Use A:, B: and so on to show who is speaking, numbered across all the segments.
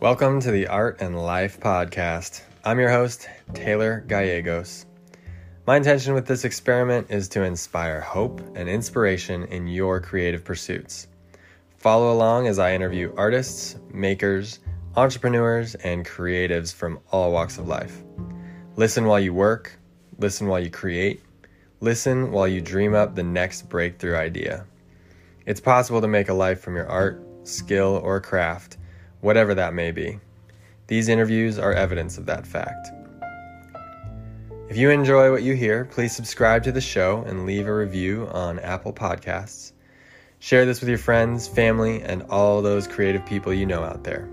A: Welcome to the Art and Life Podcast. I'm your host, Taylor Gallegos. My intention with this experiment is to inspire hope and inspiration in your creative pursuits. Follow along as I interview artists, makers, entrepreneurs, and creatives from all walks of life. Listen while you work, listen while you create, listen while you dream up the next breakthrough idea. It's possible to make a life from your art, skill, or craft whatever that may be. These interviews are evidence of that fact. If you enjoy what you hear, please subscribe to the show and leave a review on Apple Podcasts. Share this with your friends, family, and all those creative people you know out there.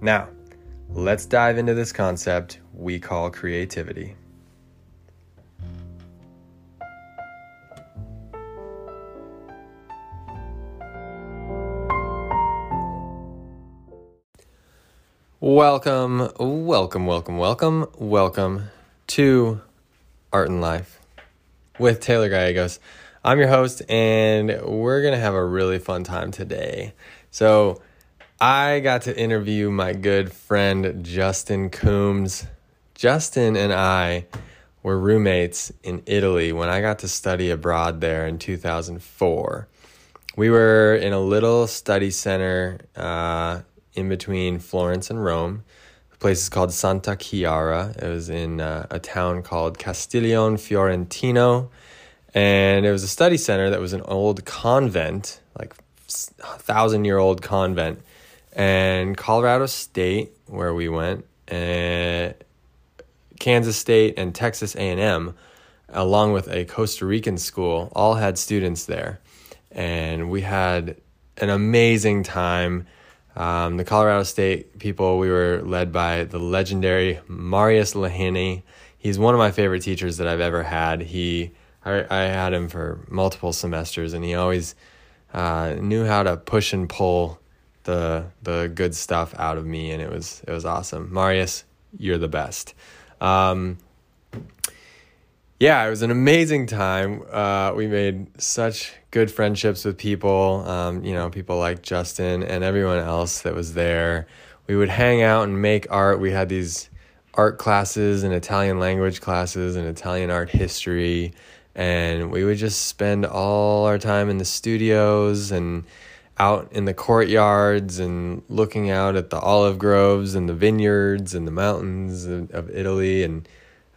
A: Now, let's dive into this concept we call creativity. Welcome, welcome, welcome, welcome, welcome to Art and Life with Taylor Gallegos. I'm your host, and we're going to have a really fun time today. So, I got to interview my good friend Justin Coombs. Justin and I were roommates in Italy when I got to study abroad there in 2004. We were in a little study center uh, in between Florence and Rome. The place is called Santa Chiara. It was in uh, a town called Castiglione Fiorentino. And it was a study center that was an old convent, like a thousand year old convent. And Colorado State, where we went, and Kansas State and Texas A&M, along with a Costa Rican school, all had students there. And we had an amazing time um, the Colorado State people, we were led by the legendary Marius Lehene. He's one of my favorite teachers that I've ever had. He, I, I had him for multiple semesters, and he always uh, knew how to push and pull the the good stuff out of me, and it was it was awesome. Marius, you're the best. Um, yeah, it was an amazing time. Uh, we made such good friendships with people, um, you know, people like Justin and everyone else that was there. We would hang out and make art. We had these art classes and Italian language classes and Italian art history. And we would just spend all our time in the studios and out in the courtyards and looking out at the olive groves and the vineyards and the mountains of, of Italy. And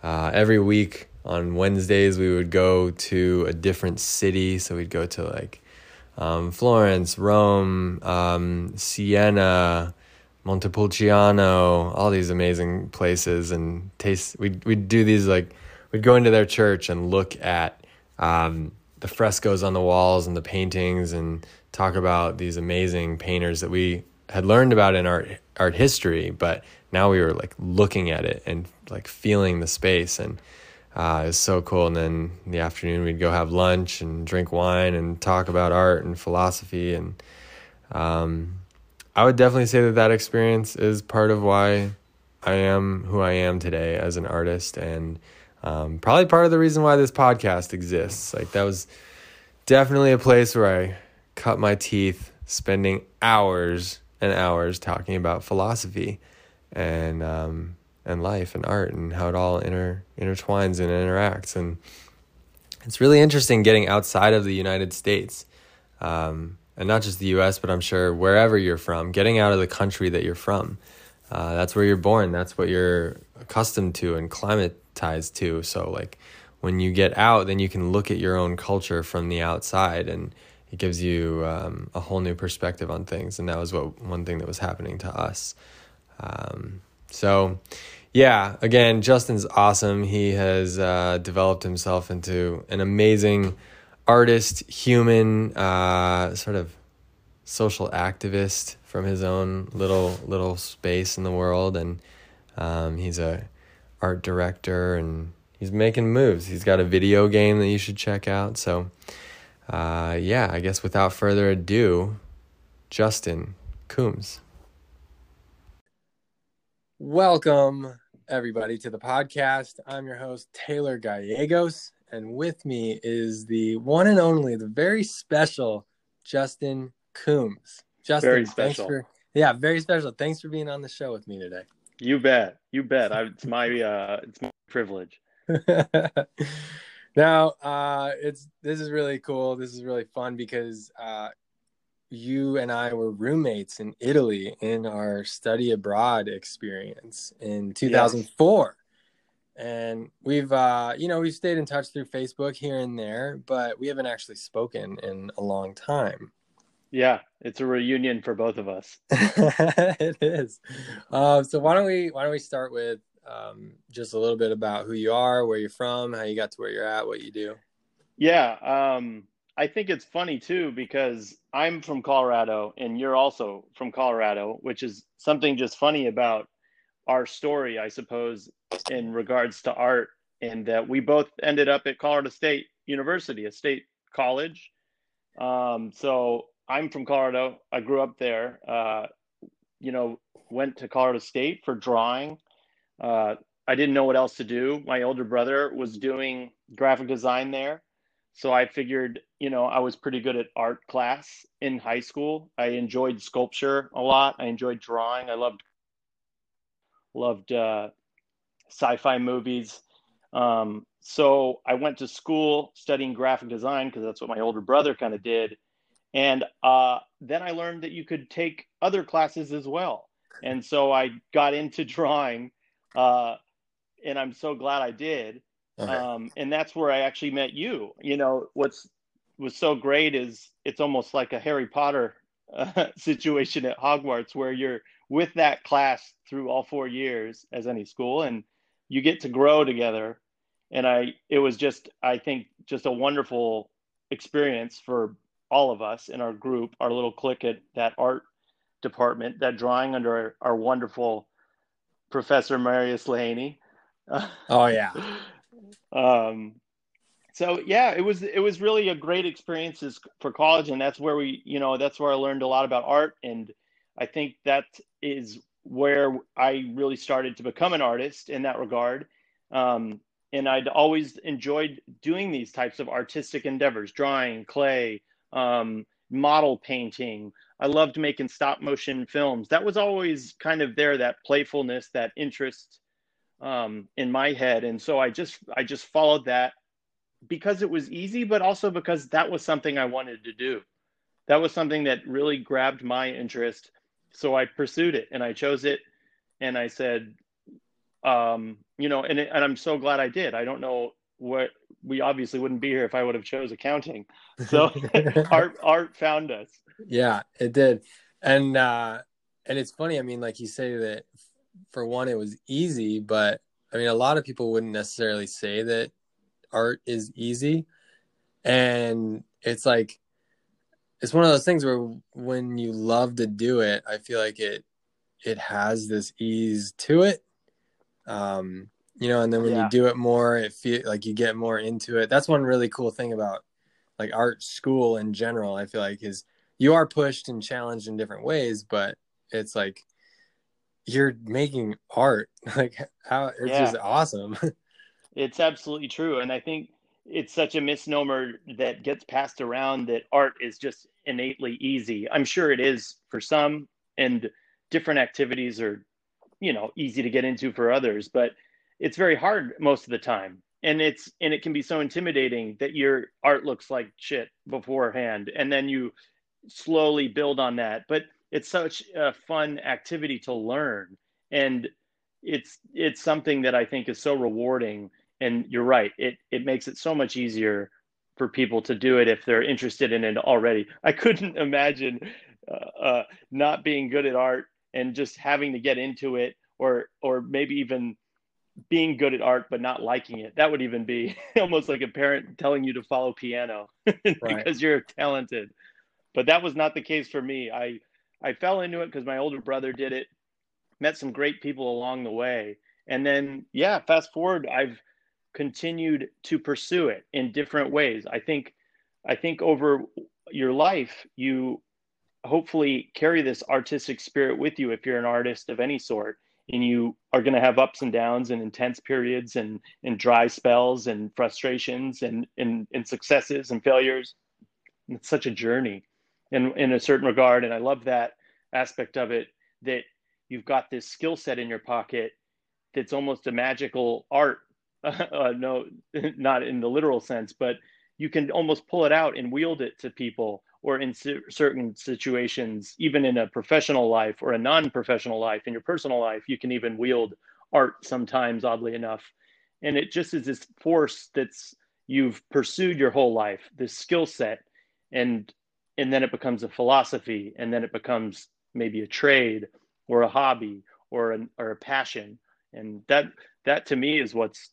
A: uh, every week, on Wednesdays we would go to a different city. So we'd go to like um, Florence, Rome, um, Siena, Montepulciano, all these amazing places, and taste. We'd we'd do these like we'd go into their church and look at um, the frescoes on the walls and the paintings, and talk about these amazing painters that we had learned about in art art history, but now we were like looking at it and like feeling the space and uh, it was so cool. And then in the afternoon, we'd go have lunch and drink wine and talk about art and philosophy. And um, I would definitely say that that experience is part of why I am who I am today as an artist, and um, probably part of the reason why this podcast exists. Like that was definitely a place where I cut my teeth, spending hours and hours talking about philosophy, and um, and life and art and how it all inter intertwines and interacts. And it's really interesting getting outside of the United States um, and not just the U.S. but I'm sure wherever you're from getting out of the country that you're from. Uh, that's where you're born. That's what you're accustomed to and climatized to. So like when you get out then you can look at your own culture from the outside and it gives you um, a whole new perspective on things. And that was what one thing that was happening to us. Um, so, yeah, again, Justin's awesome. He has uh, developed himself into an amazing artist, human, uh, sort of social activist from his own little little space in the world, and um, he's a art director and he's making moves. He's got a video game that you should check out. So, uh, yeah, I guess without further ado, Justin Coombs. Welcome, everybody, to the podcast. I'm your host, Taylor Gallegos, and with me is the one and only, the very special Justin Coombs. Justin,
B: very special.
A: Thanks for, Yeah, very special. Thanks for being on the show with me today.
B: You bet. You bet. I, it's my uh, it's my privilege.
A: now, uh, it's this is really cool. This is really fun because uh, you and I were roommates in Italy in our study abroad experience in 2004. Yes. And we've, uh, you know, we've stayed in touch through Facebook here and there, but we haven't actually spoken in a long time.
B: Yeah, it's a reunion for both of us.
A: it is. Uh, so why don't we why don't we start with um, just a little bit about who you are, where you're from, how you got to where you're at, what you do.
B: Yeah, um, I think it's funny too because I'm from Colorado and you're also from Colorado, which is something just funny about our story, I suppose, in regards to art, and that we both ended up at Colorado State University, a state college. Um, so I'm from Colorado. I grew up there. Uh, you know, went to Colorado State for drawing. Uh, I didn't know what else to do. My older brother was doing graphic design there. So I figured, you know, I was pretty good at art class in high school. I enjoyed sculpture a lot. I enjoyed drawing. I loved loved uh, sci-fi movies. Um, so I went to school studying graphic design because that's what my older brother kind of did. And uh, then I learned that you could take other classes as well. And so I got into drawing, uh, and I'm so glad I did. Okay. Um, and that's where I actually met you. You know, what's was so great is it's almost like a Harry Potter uh, situation at Hogwarts where you're with that class through all four years as any school, and you get to grow together. And I, it was just, I think, just a wonderful experience for all of us in our group, our little clique at that art department, that drawing under our, our wonderful Professor Marius Lehene.
A: Oh yeah.
B: um, so yeah, it was it was really a great experience for college, and that's where we, you know, that's where I learned a lot about art, and I think that is where I really started to become an artist in that regard. Um, and I'd always enjoyed doing these types of artistic endeavors, drawing, clay, um, model painting. I loved making stop motion films. That was always kind of there, that playfulness, that interest um, in my head. And so I just I just followed that because it was easy, but also because that was something I wanted to do. That was something that really grabbed my interest. So I pursued it and I chose it. And I said, um, you know, and, it, and I'm so glad I did. I don't know what we obviously wouldn't be here if I would have chose accounting. So art art found us.
A: Yeah, it did. And uh and it's funny, I mean, like you say that for one it was easy, but I mean a lot of people wouldn't necessarily say that art is easy. And it's like it's one of those things where when you love to do it, I feel like it it has this ease to it. Um you know and then when yeah. you do it more it feel like you get more into it that's one really cool thing about like art school in general i feel like is you are pushed and challenged in different ways but it's like you're making art. Like how it's yeah. just awesome.
B: It's absolutely true and i think it's such a misnomer that gets passed around that art is just innately easy. I'm sure it is for some and different activities are you know easy to get into for others but it's very hard most of the time and it's and it can be so intimidating that your art looks like shit beforehand and then you slowly build on that but it's such a fun activity to learn and it's it's something that i think is so rewarding and you're right it it makes it so much easier for people to do it if they're interested in it already i couldn't imagine uh, uh, not being good at art and just having to get into it or or maybe even being good at art but not liking it. That would even be almost like a parent telling you to follow piano because you're talented. But that was not the case for me. I I fell into it because my older brother did it. Met some great people along the way. And then yeah, fast forward, I've continued to pursue it in different ways. I think I think over your life you hopefully carry this artistic spirit with you if you're an artist of any sort and you are going to have ups and downs and intense periods and, and dry spells and frustrations and, and, and successes and failures. It's such a journey in, in a certain regard. And I love that aspect of it that you've got this skill set in your pocket that's almost a magical art. Uh, no, not in the literal sense, but you can almost pull it out and wield it to people or in certain situations, even in a professional life or a non professional life, in your personal life, you can even wield art sometimes, oddly enough. And it just is this force that's you've pursued your whole life, this skill set, and and then it becomes a philosophy, and then it becomes maybe a trade or a hobby or an or a passion. And that that to me is what's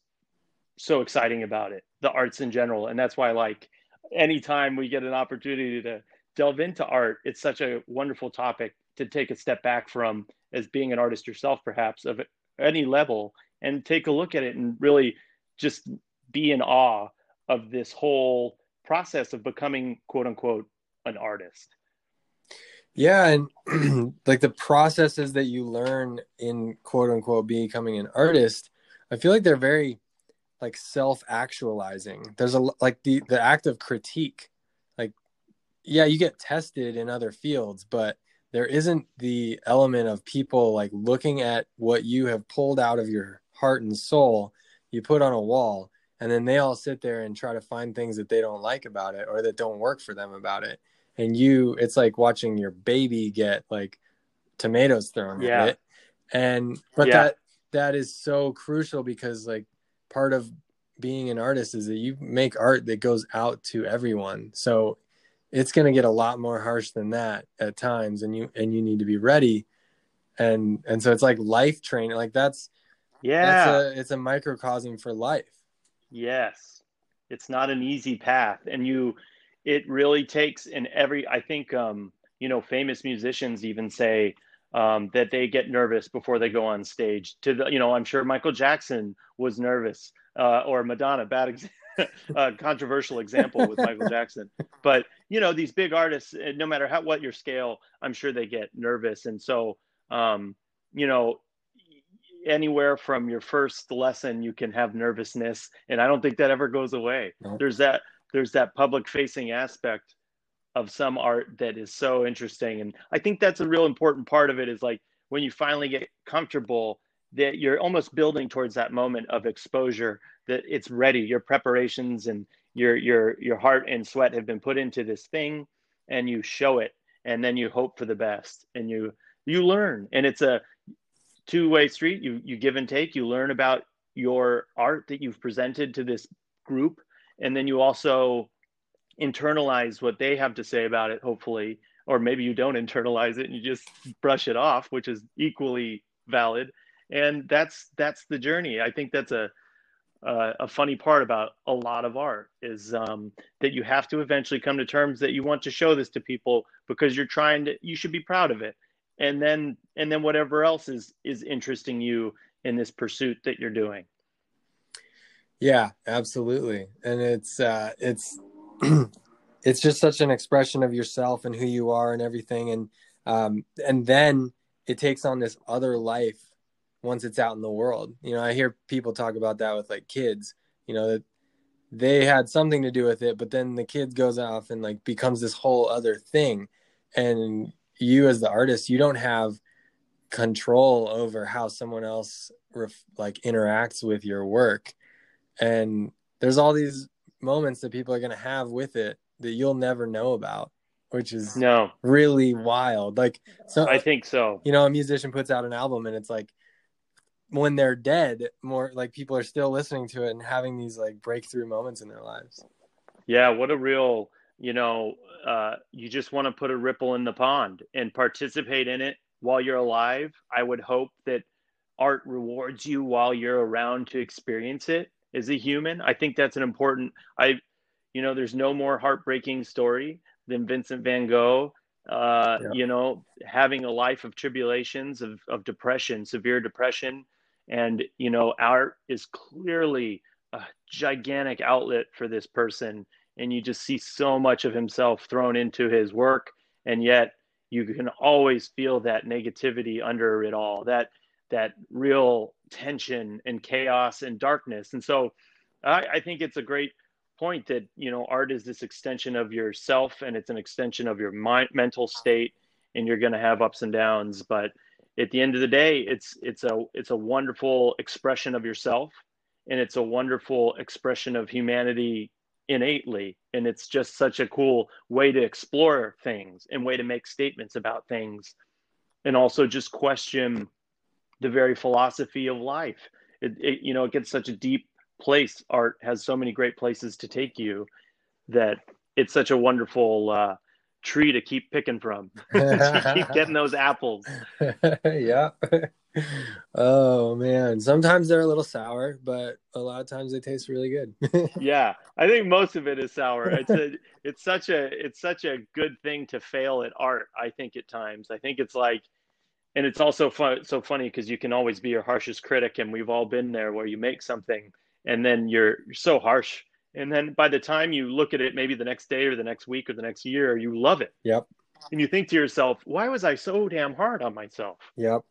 B: so exciting about it, the arts in general. And that's why like anytime we get an opportunity to delve into art, it's such a wonderful topic to take a step back from as being an artist yourself, perhaps of any level, and take a look at it and really just be in awe of this whole process of becoming quote unquote an artist.
A: Yeah, and like the processes that you learn in quote unquote becoming an artist, I feel like they're very like self-actualizing. There's a like the the act of critique. Like yeah, you get tested in other fields, but there isn't the element of people like looking at what you have pulled out of your heart and soul, you put on a wall, and then they all sit there and try to find things that they don't like about it or that don't work for them about it. And you it's like watching your baby get like tomatoes thrown yeah. at it. And but yeah. that that is so crucial because like part of being an artist is that you make art that goes out to everyone. So it's going to get a lot more harsh than that at times and you and you need to be ready and and so it's like life training like that's
B: yeah
A: that's a, it's a microcosm for life
B: yes it's not an easy path and you it really takes in every i think um you know famous musicians even say um, that they get nervous before they go on stage. To the, you know, I'm sure Michael Jackson was nervous, uh, or Madonna. Bad example. uh, controversial example with Michael Jackson, but you know these big artists, no matter how what your scale, I'm sure they get nervous, and so um, you know anywhere from your first lesson you can have nervousness, and I don't think that ever goes away. There's that there's that public facing aspect of some art that is so interesting. And i think that's a real important part of it is like when you finally get comfortable that you're almost building towards that moment of exposure that it's ready. Your preparations and your your your heart and sweat have been put into this thing and you show it and then you hope for the best and you you learn. And it's a two-way street. You you give and take. You learn about your art that you've presented to this group and then you also internalize what they have to say about it, hopefully, or maybe you don't internalize it and you just brush it off, which is equally valid. And that's that's the journey. I think that's a uh, a funny part about a lot of art is um, that you have to eventually come to terms that you want to show this to people because you're trying to you should be proud of it and then and then whatever else is is interesting you in this pursuit that you're doing
A: yeah absolutely. And it's uh it's it's just such an expression of yourself and who you are and everything. And um and then it takes on this other life once it's out in the world. You know i hear people talk about that with like kids you know that they had something to do with it but then the kid goes off and like becomes this whole other thing. And you as the artist you don't have control over how someone else ref- like interacts with your work and there's all these moments that people are going to have with it that you'll never know about which is
B: no.
A: really wild. Like so
B: i think so.
A: you know a musician puts out an album and it's like when they're dead more like people are still listening to it and having these like breakthrough moments in their lives.
B: Yeah what a real you know uh, you just want to put a ripple in the pond and participate in it while you're alive. I would hope that art rewards you while you're around to experience it as a human. I think that's an important. I, you know, there's no more heartbreaking story than Vincent Van Gogh. Uh, yeah. You know, having a life of tribulations, of of depression, severe depression, and you know, art is clearly a gigantic outlet for this person, and you just see so much of himself thrown into his work, and yet you can always feel that negativity under it all. That that real tension and chaos and darkness. And so I, I think it's a great point that, you know, art is this extension of yourself and it's an extension of your mind, mental state. and you're going to have ups and downs but at the end of the day it's it's a it's a wonderful expression of yourself and it's a wonderful expression of humanity innately and it's just such a cool way to explore things and way to make statements about things and also just question the very philosophy of life. It, it you know it gets such a deep place. Art has so many great places to take you that it's such a wonderful uh, tree to keep picking from keep getting those apples.
A: Yeah oh man. Sometimes they're a little sour but a lot of times they taste really good.
B: Yeah. I think most of it is sour. It's a it's such a it's such a good thing to fail at art i think at times. I think it's like and it's also fun, so funny because you can always be your harshest critic and we've all been there where you make something and then you're, you're so harsh. And then by the time you look at it maybe the next day or the next week or the next year you love it.
A: Yep.
B: And you think to yourself why was i so damn hard on myself?
A: Yep.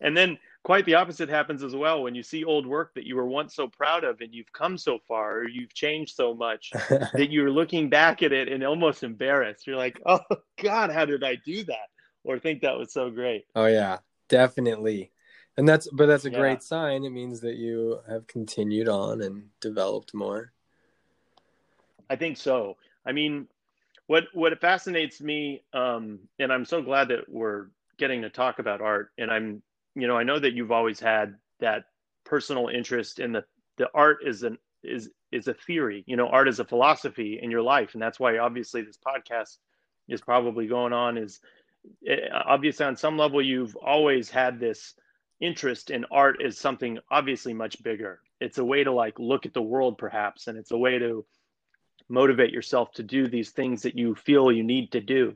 B: And then quite the opposite happens as well. When you see old work that you were once so proud of and you've come so far or you've changed so much that you're looking back at it and almost embarrassed. You're like oh god how did i do that or think that was so great
A: oh yeah definitely and that's but that's a
B: Yeah.
A: great sign it means that you have continued on and developed more
B: I think so. I mean, what what fascinates me, um, and I'm so glad that we're getting to talk about art. And I'm, you know, I know that you've always had that personal interest in the the art is an is is a theory. You know, art is a philosophy in your life, and that's why obviously this podcast is probably going on. Is eh, obviously on some level you've always had this interest in art as something obviously much bigger. It's a way to like look at the world, perhaps, and it's a way to motivate yourself to do these things that you feel you need to do.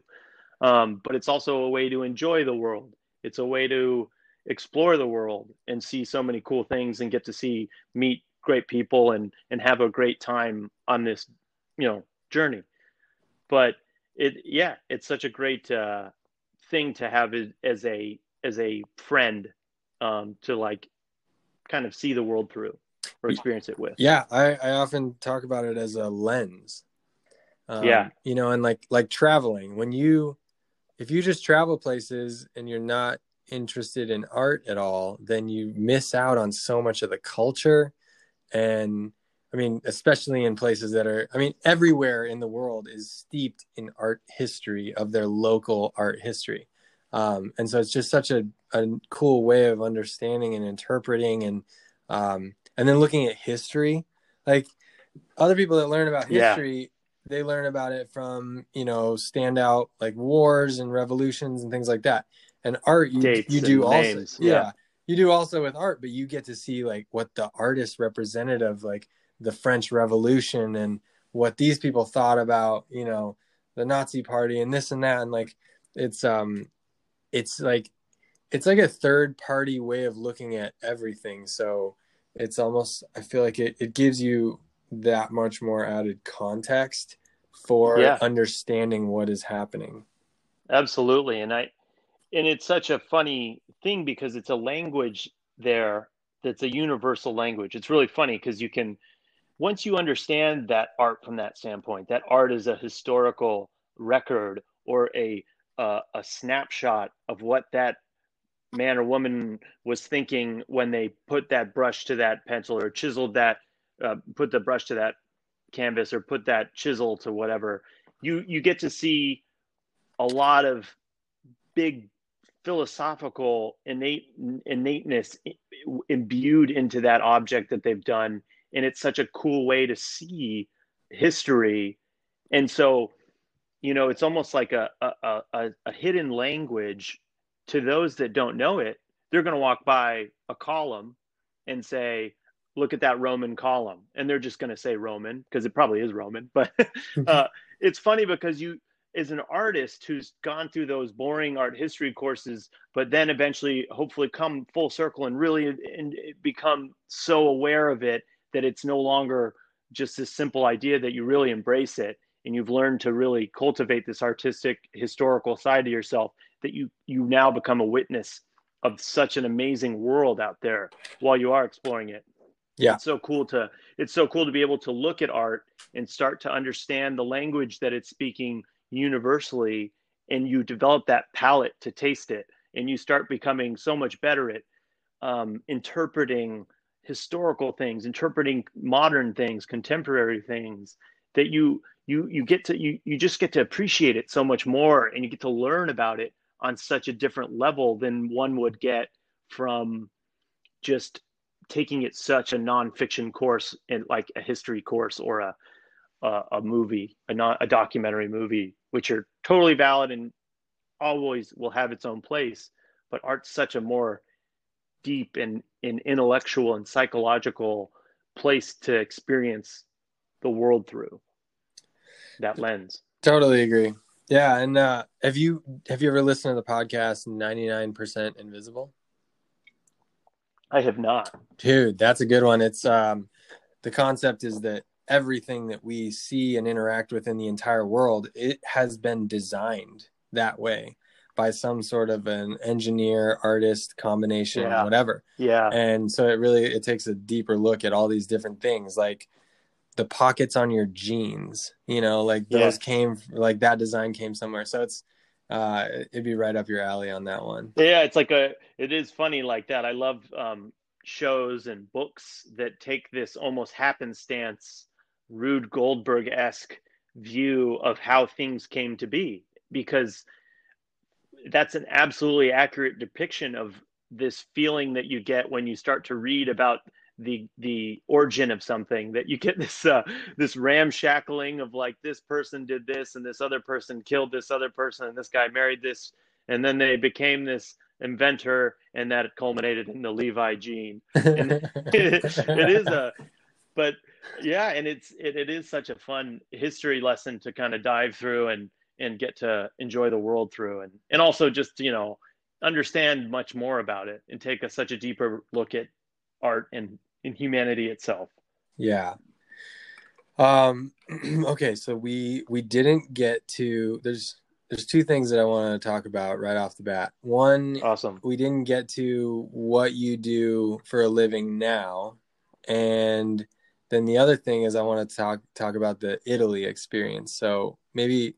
B: Um, but it's also a way to enjoy the world. It's a way to explore the world and see so many cool things and get to see meet great people and and have a great time on this you know journey. But it yeah, it's such a great uh, thing to have as a as a friend um, to like kind of see the world through or experience it with.
A: yeah i i often talk about it as a lens um,
B: Yeah.
A: you know and like like traveling when you if you just travel places and you're not interested in art at all then you miss out on so much of the culture and i mean especially in places that are i mean everywhere in the world is steeped in art history of their local art history um, and so it's just such a, a cool way of understanding and interpreting and um, and then looking at history like other people that learn about
B: Yeah.
A: history they learn about it from you know standout like wars and revolutions and things like that and art you,
B: Dates
A: you do also
B: names,
A: yeah.
B: yeah.
A: you do also with art but you get to see like what the artist represented of like the french revolution and what these people thought about you know the nazi party and this and that and like it's um it's like it's like a third party way of looking at everything so it's almost i feel like it, it gives you that much more added context for
B: Yeah.
A: understanding what is happening
B: Absolutely. And I and it's such a funny thing because it's a language there that's a universal language. It's really funny because you can once you understand that art from that standpoint, that art is a historical record or a uh, a snapshot of what that man or woman was thinking when they put that brush to that pencil or chiseled that uh, put the brush to that canvas or put that chisel to whatever. You you get to see a lot of big philosophical innate innateness imbued into that object that they've done and it's such a cool way to see history. And so you know it's almost like a a, a, a hidden language to those that don't know it. They're going to walk by a column and say look at that roman column. And they're just going to say roman because it probably is roman but uh, it's funny because you as an artist who's gone through those boring art history courses but then eventually hopefully come full circle and really and become so aware of it that it's no longer just this simple idea that you really embrace it and you've learned to really cultivate this artistic historical side of yourself that you you now become a witness of such an amazing world out there while you are exploring it
A: Yeah.
B: it's so cool to it's so cool to be able to look at art and start to understand the language that it's speaking universally and you develop that palate to taste it and you start becoming so much better at um, interpreting historical things interpreting modern things contemporary things that you you you get to you you just get to appreciate it so much more and you get to learn about it on such a different level than one would get from just taking it such a nonfiction course in like a history course or a a, a movie a non, a documentary movie which are totally valid and always will have its own place but art's such a more deep and, and intellectual and psychological place to experience the world through that lens.
A: totally agree. Yeah and uh have you have you ever listened to the podcast 99% invisible?
B: I have not.
A: Dude that's a good one. It's um the concept is that everything that we see and interact with in the entire world it has been designed that way by some sort of an engineer artist combination
B: Yeah.
A: whatever.
B: Yeah.
A: And so it really it takes a deeper look at all these different things like the pockets on your jeans you know like those
B: Yes.
A: came like that design came somewhere. So it's uh it'd be right up your alley on that one.
B: Yeah it's like a it is funny like that. I love um shows and books that take this almost happenstance Rube Goldberg-esque view of how things came to be because that's an absolutely accurate depiction of this feeling that you get when you start to read about the the origin of something that you get this uh, this ramshackling of like this person did this and this other person killed this other person and this guy married this. And then they became this inventor and that culminated in the Levi jean. And it is a but yeah and it's it, it is such a fun history lesson to kind of dive through and and get to enjoy the world through and and also just you know understand much more about it and take a, such a deeper look at art and in humanity itself.
A: Yeah. Um okay so we we didn't get to there's there's two things that i want to talk about right off the bat. One
B: awesome.
A: we didn't get to what you do for a living now and then the other thing is i want to talk talk about the italy experience. So maybe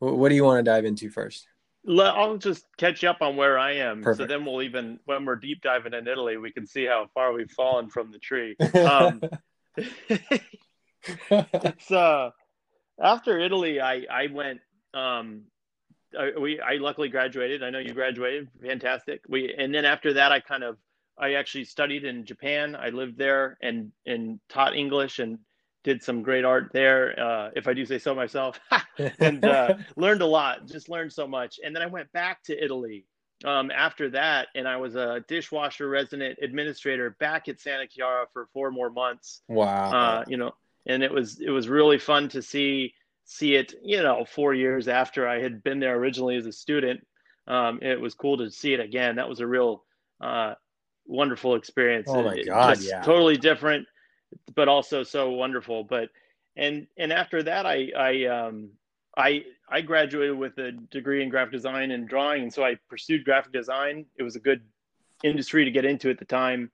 A: what do you want to dive into first
B: I'll just catch up on where I am. So then we'll even, when we're deep diving in Italy, we can see how far we've fallen from the tree. Um, it's uh after Italy I I went um I, we I luckily graduated. I know you graduated. Fantastic. We and then after that I kind of I actually studied in Japan. I lived there and and taught English and did some great art there uh if I do say so myself. and uh learned a lot. Just learned so much. And then I went back to Italy um after that and I was a dishwasher resident administrator back at Santa Chiara for 4 more months
A: wow
B: uh, you know, and it was it was really fun to see see it. You know, four years after I had been there originally as a student, um, it was cool to see it again. That was a real uh, wonderful experience.
A: Oh my
B: it
A: God, yeah.
B: totally different, but also so wonderful. But and and after that, I I um I I graduated with a degree in graphic design and drawing, and so I pursued graphic design. It was a good industry to get into at the time.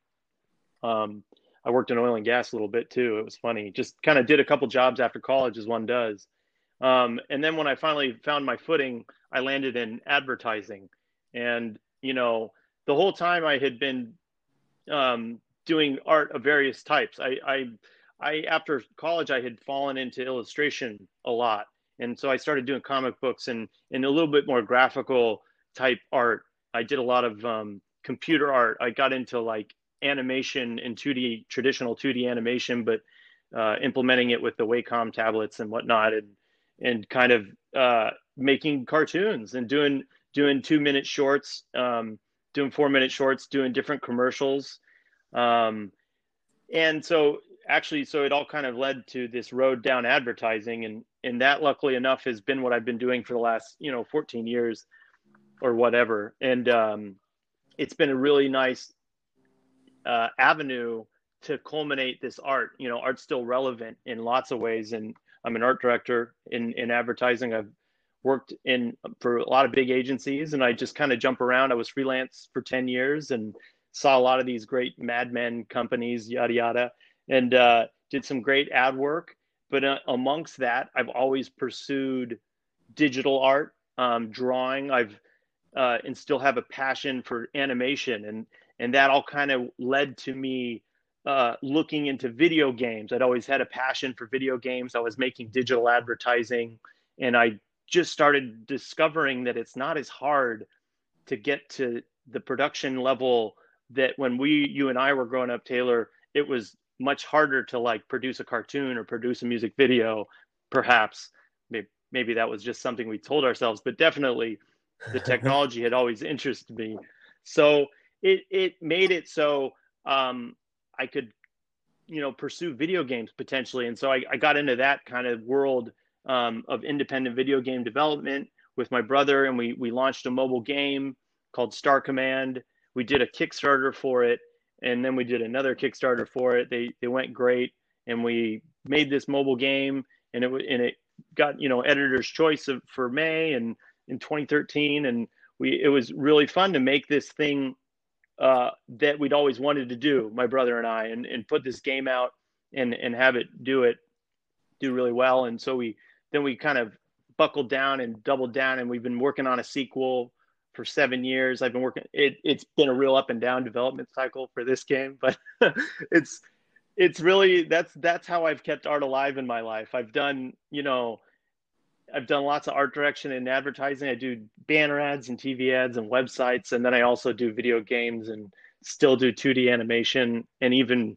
B: Um, I worked in oil and gas a little bit too. It was funny. Just kind of did a couple jobs after college, as one does. Um, and then when I finally found my footing, I landed in advertising. And you know, the whole time I had been um, doing art of various types. I, I, I after college, I had fallen into illustration a lot, and so I started doing comic books and and a little bit more graphical type art. I did a lot of um, computer art. I got into like animation and 2D, traditional 2D animation, but uh, implementing it with the Wacom tablets and whatnot, and and kind of uh, making cartoons and doing doing two minute shorts, um, doing four minute shorts, doing different commercials, um, and so actually, so it all kind of led to this road down advertising, and and that luckily enough has been what I've been doing for the last you know 14 years or whatever, and um, it's been a really nice uh, avenue to culminate this art. You know, art's still relevant in lots of ways, and I'm an art director in in advertising. I've worked in for a lot of big agencies, and I just kind of jump around. I was freelance for ten years and saw a lot of these great Mad Men companies, yada yada, and uh, did some great ad work. But uh, amongst that, I've always pursued digital art um, drawing. I've uh, and still have a passion for animation, and and that all kind of led to me uh, looking into video games. I'd always had a passion for video games. I was making digital advertising, and I just started discovering that it's not as hard to get to the production level that when we, you and I were growing up, Taylor, it was much harder to like produce a cartoon or produce a music video, perhaps. Maybe, maybe that was just something we told ourselves, but definitely the technology had always interested me. So it, it made it so um, I could, you know, pursue video games potentially. And so I, I got into that kind of world um, of independent video game development with my brother, and we we launched a mobile game called Star Command. We did a Kickstarter for it, and then we did another Kickstarter for it. They they went great, and we made this mobile game, and it and it got you know editor's choice of, for May and in 2013, and we it was really fun to make this thing uh, that we'd always wanted to do, my brother and I, and, and put this game out and and have it do it do really well. And so we then we kind of buckled down and doubled down, and we've been working on a sequel for seven years. I've been working. It, it's been a real up and down development cycle for this game, but it's it's really that's that's how I've kept art alive in my life. I've done you know I've done lots of art direction and advertising. I do banner ads and TV ads and websites, and then I also do video games and still do 2D animation and even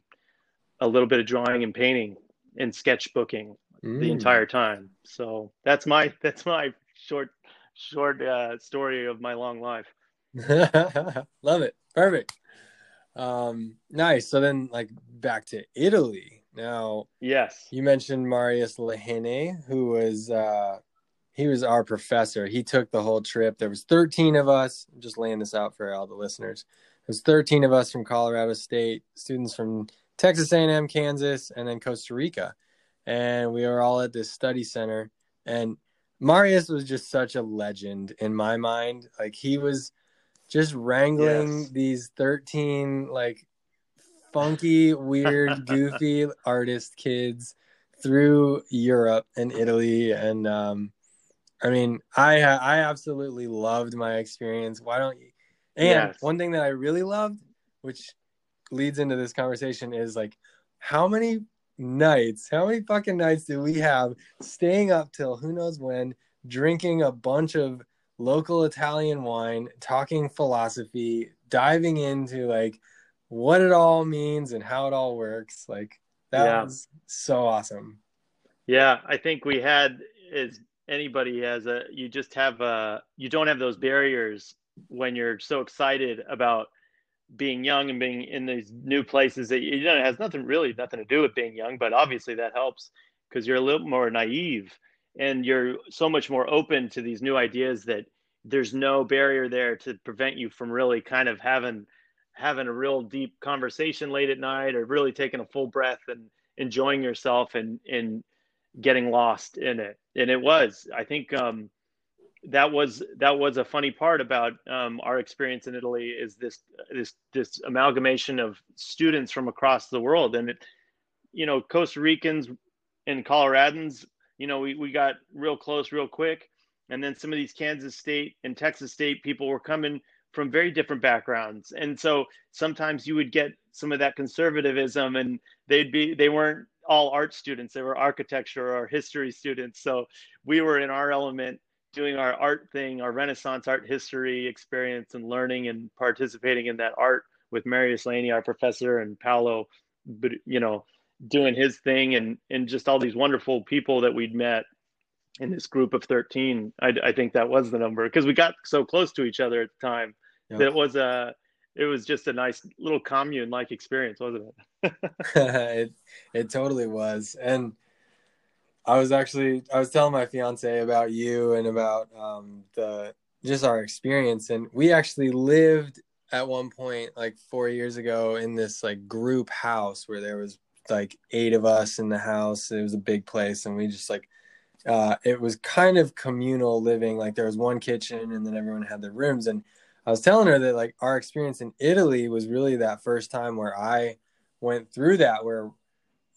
B: a little bit of drawing and painting and sketchbooking mm. the entire time. So that's my that's my short short uh, story of my long life.
A: Love it. Perfect. Um, nice. So then, like, back to Italy. Now,
B: yes,
A: you mentioned Marius Lehene, who was uh, he was our professor. He took the whole trip. There was 13 of us. I'm just laying this out for all the listeners. There was 13 of us from Colorado State, students from Texas A&M, Kansas, and then Costa Rica, and we were all at this study center. And Marius was just such a legend in my mind. Like he was just wrangling yes. these 13 like funky, weird, goofy artist kids through Europe and Italy. And um, I mean, I I absolutely loved my experience. Why don't you? And yes. one thing that I really loved, which leads into this conversation, is like how many nights, how many fucking nights do we have staying up till who knows when, drinking a bunch of local Italian wine, talking philosophy, diving into like what it all means and how it all works. Like that yeah. was so awesome.
B: Yeah, I think we had as anybody has a you just have a you don't have those barriers when you're so excited about being young and being in these new places that you know it has nothing really nothing to do with being young, but obviously that helps because you're a little more naive and you're so much more open to these new ideas that there's no barrier there to prevent you from really kind of having having a real deep conversation late at night or really taking a full breath and enjoying yourself and and getting lost in it. And it was i think um, that was that was a funny part about um, our experience in italy is this this this amalgamation of students from across the world. And it you know costa ricans and coloradans you know we, we got real close real quick. And then some of these kansas state and texas state people were coming from very different backgrounds. And so sometimes you would get some of that conservatism and they'd be they weren't all art students. They were architecture or history students. So we were in our element doing our art thing our renaissance art history experience and learning and participating in that art with marius Lehene our professor and paolo but you know doing his thing and and just all these wonderful people that we'd met in this group of 13 i, I think that was the number because we got so close to each other at the time that it was a it was just a nice little commune like experience wasn't
A: it? It it totally was. And i was actually i was telling my fiance about you and about um the just our experience and we actually lived at one point like four years ago in this like group house where there was like eight of us in the house it was a big place and we just like uh, it was kind of communal living. Like there was one kitchen and then everyone had their rooms. And I was telling her that like our experience in Italy was really that first time where I went through that, where,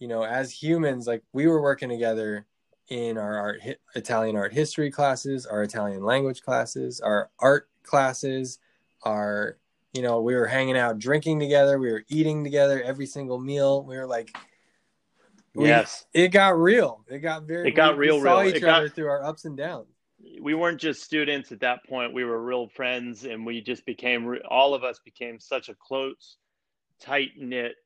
A: you know, as humans, like we were working together in our art Italian art history classes, our Italian language classes, our art classes, our you know, we were hanging out drinking together, we were eating together every single meal. We were like
B: we, yes.
A: It got real. It got very
B: It got
A: we,
B: real
A: we saw
B: real.
A: each
B: It
A: other
B: got,
A: through our ups and downs.
B: we weren't just students at that point. We were real friends and we just became all of us became such a close tight knit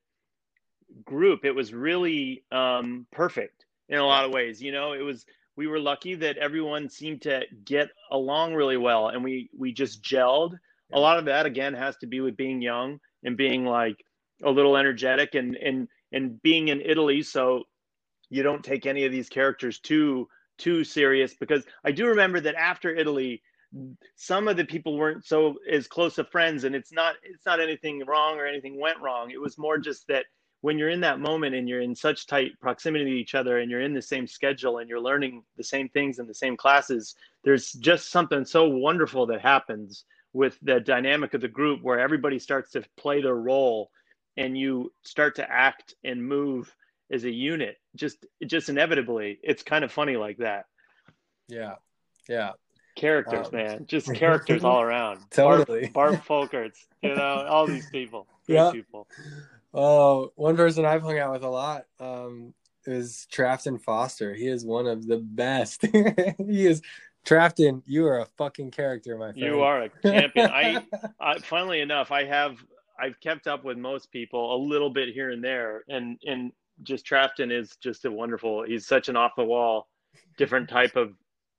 B: group. It was really um, perfect in a lot of ways. You know, it was we were lucky that everyone seemed to get along really well, and we we just gelled. A lot of that again has to be with being young and being like a little energetic and and and being in Italy, so you don't take any of these characters too too serious because I do remember that after Italy some of the people weren't so as close of friends and it's not it's not anything wrong or anything went wrong it was more just that when you're in that moment and you're in such tight proximity to each other and you're in the same schedule and you're learning the same things in the same classes there's just something so wonderful that happens with the dynamic of the group where everybody starts to play their role and you start to act and move as a unit just just inevitably it's kind of funny like that
A: yeah yeah
B: characters, um, man. Just characters all around.
A: Totally.
B: Bart, Bart Folkerts, you know, all these people. Great people.
A: Oh, one person I've hung out with a lot um, is Trafton Foster. He is one of the best. he is Trafton. You are a fucking character, my friend.
B: You are a champion. I, I, funnily enough, I have I've kept up with most people a little bit here and there, and and just Trafton is just a wonderful. He's such an off the wall, different type of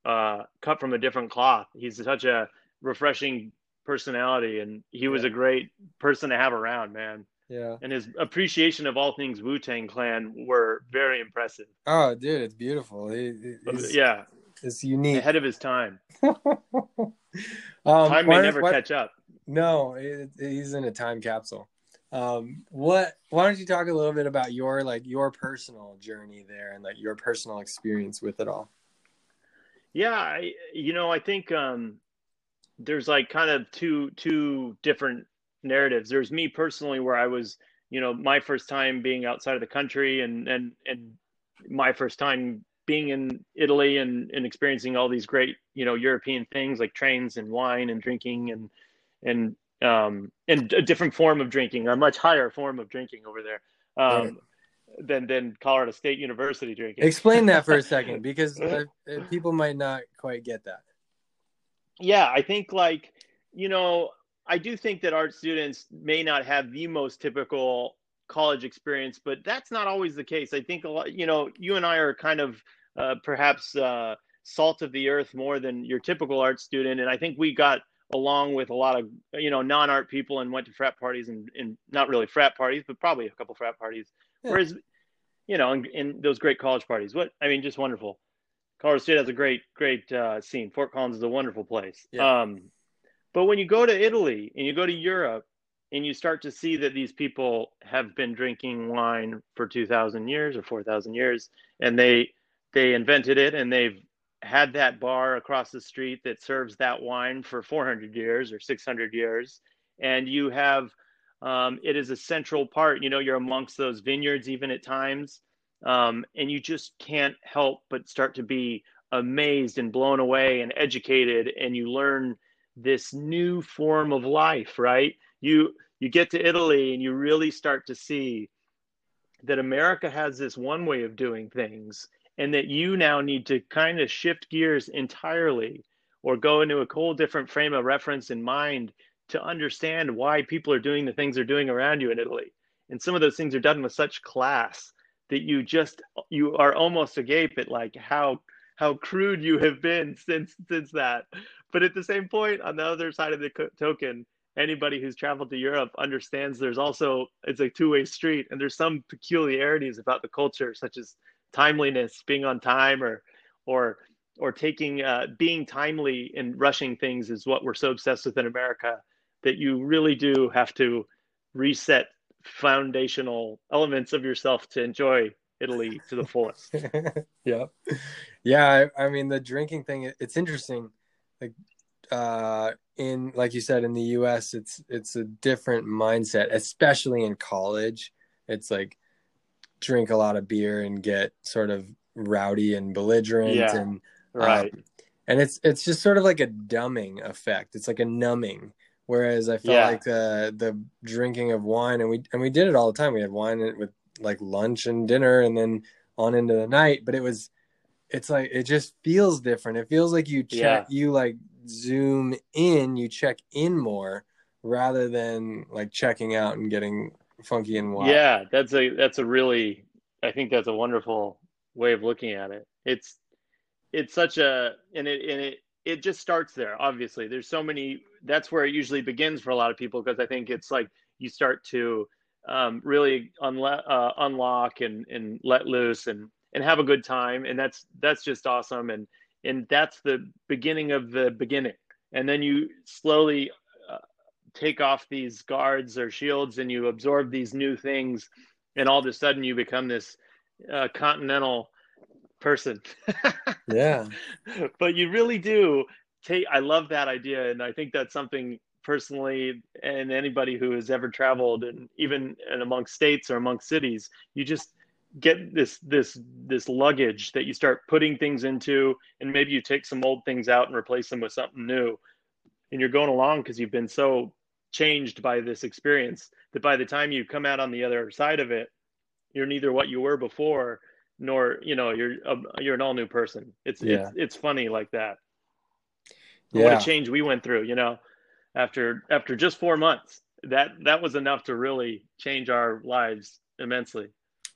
B: uh, cut from a different cloth. He's such a refreshing personality, and he was a great person to have around, man.
A: Yeah.
B: And his appreciation of all things Wu Tang Clan were very impressive.
A: Oh, dude, it's beautiful. He,
B: yeah.
A: It's unique.
B: Ahead of his time.
A: um,
B: time may never catch up.
A: No, it, he's in a time capsule. Um, what? Why don't you talk a little bit about your like your personal journey there and like your personal experience with it all?
B: Yeah, I, you know, I think um, there's like kind of two two different narratives. There's me personally, where I was, you know, my first time being outside of the country, and and and my first time being in Italy and and experiencing all these great, you know, European things like trains and wine and drinking and and um and a different form of drinking, a much higher form of drinking over there. Um, right than than Colorado State University drinking.
A: Explain that for a second, because uh, uh, people might not quite get that.
B: Yeah, I think like you know, I do think that art students may not have the most typical college experience, but that's not always the case. I think a lot, you know, you and I are kind of uh, perhaps uh, salt of the earth more than your typical art student, and I think we got along with a lot of you know non-art people and went to frat parties and, and not really frat parties, but probably a couple frat parties yeah. Whereas, you know, in, in, those great college parties, what I mean, just wonderful. Colorado State has a great, great uh, scene. Fort Collins is a wonderful place. Yeah. Um, but when you go to Italy and you go to Europe and you start to see that these people have been drinking wine for 2000 years or 4000 years and they they invented it and they've had that bar across the street that serves that wine for 400 years or 600 years and you have um, it is a central part. You know, you're amongst those vineyards even at times, um, and you just can't help but start to be amazed and blown away and educated, and you learn this new form of life. Right? You you get to Italy and you really start to see that America has this one way of doing things, and that you now need to kind of shift gears entirely or go into a whole different frame of reference in mind to understand why people are doing the things they're doing around you in Italy. And some of those things are done with such class that you just you are almost agape at like how how crude you have been since since that. But at the same point, on the other side of the token, anybody who's traveled to Europe understands there's also it's a two way street, and there's some peculiarities about the culture, such as timeliness, being on time, or or or taking uh, being timely and rushing things is what we're so obsessed with in America that you really do have to reset foundational elements of yourself to enjoy Italy to the fullest.
A: yeah. Yeah. I, I, mean, the drinking thing, it's interesting. Like, uh, in, like you said, in the US, it's, it's a different mindset, especially in college. It's like drink a lot of beer and get sort of rowdy and belligerent
B: Yeah.
A: and
B: Right.
A: um, and it's it's just sort of like a dumbing effect. It's like a numbing. Whereas I felt
B: Yeah.
A: like the the drinking of wine and we and we did it all the time. We had wine with like lunch and dinner and then on into the night. But it was it's like it just feels different. It feels like you check you like zoom in, you check in more rather than like checking out and getting funky and wild.
B: Yeah, that's a that's a really I think that's a wonderful way of looking at it. It's it's such a and it and it it just starts there. Obviously, there's so many. That's where it usually begins for a lot of people because I think it's like you start to um, really unle- uh, unlock and and let loose and and have a good time, and that's that's just awesome. And and that's the beginning of the beginning. And then you slowly uh, take off these guards or shields, and you absorb these new things, and all of a sudden you become this uh, continental person.
A: Yeah.
B: but you really do take i love that idea and i think that's something personally and anybody who has ever traveled and even and amongst states or amongst cities you just get this this this luggage that you start putting things into and maybe you take some old things out and replace them with something new. And you're going along because you've been so changed by this experience that by the time you come out on the other side of it you're neither what you were before nor you know you're a, you're an all new person. It's
A: Yeah.
B: it's it's funny like that. And what a change we went through you know after after just 4 months that that was enough to really change our lives immensely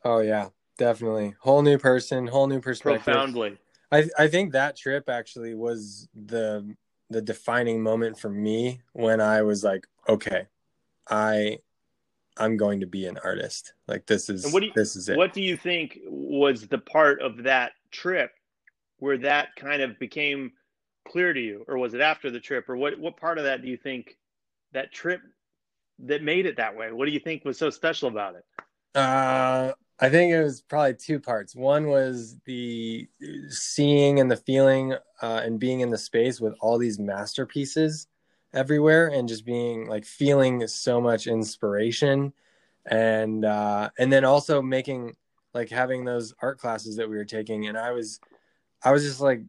A: Oh yeah, definitely. Whole new person, whole new perspective.
B: profoundly
A: I I think that trip actually was the the defining moment for me when I was like, okay, I I'm going to be an artist. Like this is
B: what do you-
A: this is it.
B: what do you think was the part of that trip where that kind of became clear to you or was it after the trip or what what part of that do you think that trip that made it that way? What do you think was so special about it?
A: Uh, I think it was probably two parts. One was the seeing and the feeling uh, and being in the space with all these masterpieces everywhere, and just being like feeling so much inspiration, and uh, and then also making like having those art classes that we were taking, and I was I was just like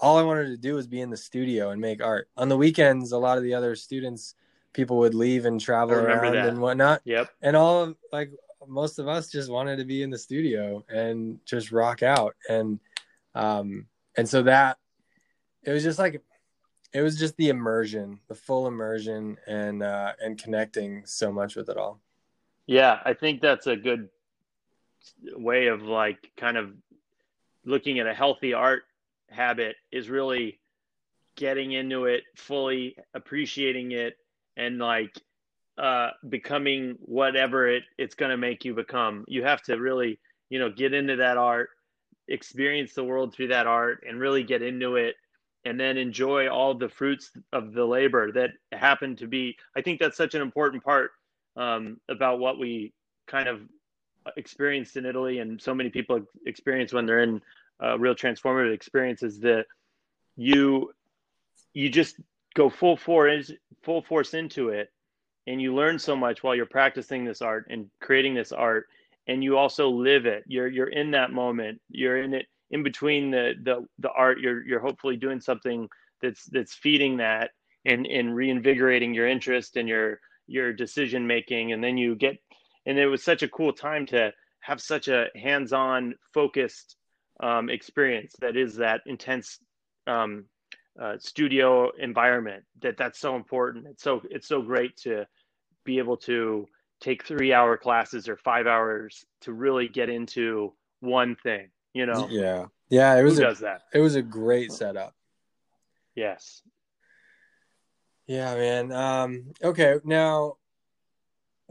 A: all I wanted to do was be in the studio and make art. On the weekends, a lot of the other students, people would leave and travel around
B: that.
A: and whatnot
B: yep
A: and all of, like most of us just wanted to be in the studio and just rock out and um and so that it was just like it was just the immersion the full immersion and uh and connecting so much with it all
B: yeah i think that's a good way of like kind of looking at a healthy art habit is really getting into it fully appreciating it and like uh becoming whatever it it's going to make you become. You have to really you know get into that art experience the world through that art and really get into it and then enjoy all the fruits of the labor that happen to be. I think that's such an important part um, about what we kind of experienced in italy and so many people experience when they're in uh, real transformative experience is that you you just go full force full force into it and you learn so much while you're practicing this art and creating this art and you also live it. You're you're in that moment. You're in it in between the the, the art. You're you're hopefully doing something that's that's feeding that and and reinvigorating your interest and your your decision making. And then you get and it was such a cool time to have such a hands-on focused um, experience that is that intense um, uh, studio environment that that's so important. It's so it's so great to be able to take three hour classes or five hours to really get into one thing you know?
A: Yeah. Yeah it
B: who
A: was a,
B: does that?
A: it was a great setup.
B: Yes.
A: Yeah, man. Um, okay, now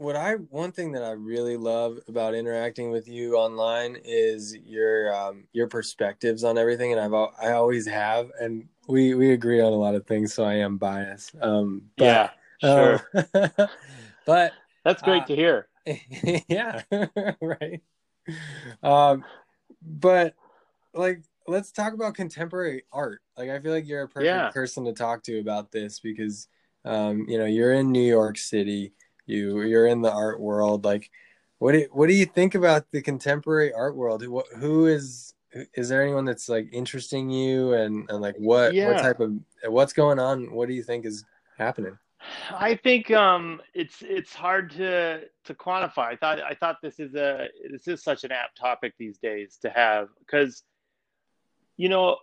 A: what I one thing that I really love about interacting with you online is your um, your perspectives on everything, and I've I always have, and we we agree on a lot of things, so I am biased. Um, but,
B: yeah sure
A: uh, but
B: that's great
A: uh,
B: to hear
A: yeah, right. Um, but like, let's talk about contemporary art. Like, I feel like you're a perfect
B: Yeah.
A: person to talk to about this because, um, you know, you're in New York City. You you're in the art world. Like, what do what do you think about the contemporary art world? Who, who is is there anyone that's like interesting you and, and like what
B: Yeah.
A: what type of what's going on? What do you think is happening?
B: I think um, it's it's hard to to quantify. I thought I thought this is a this is such an apt topic these days to have because you know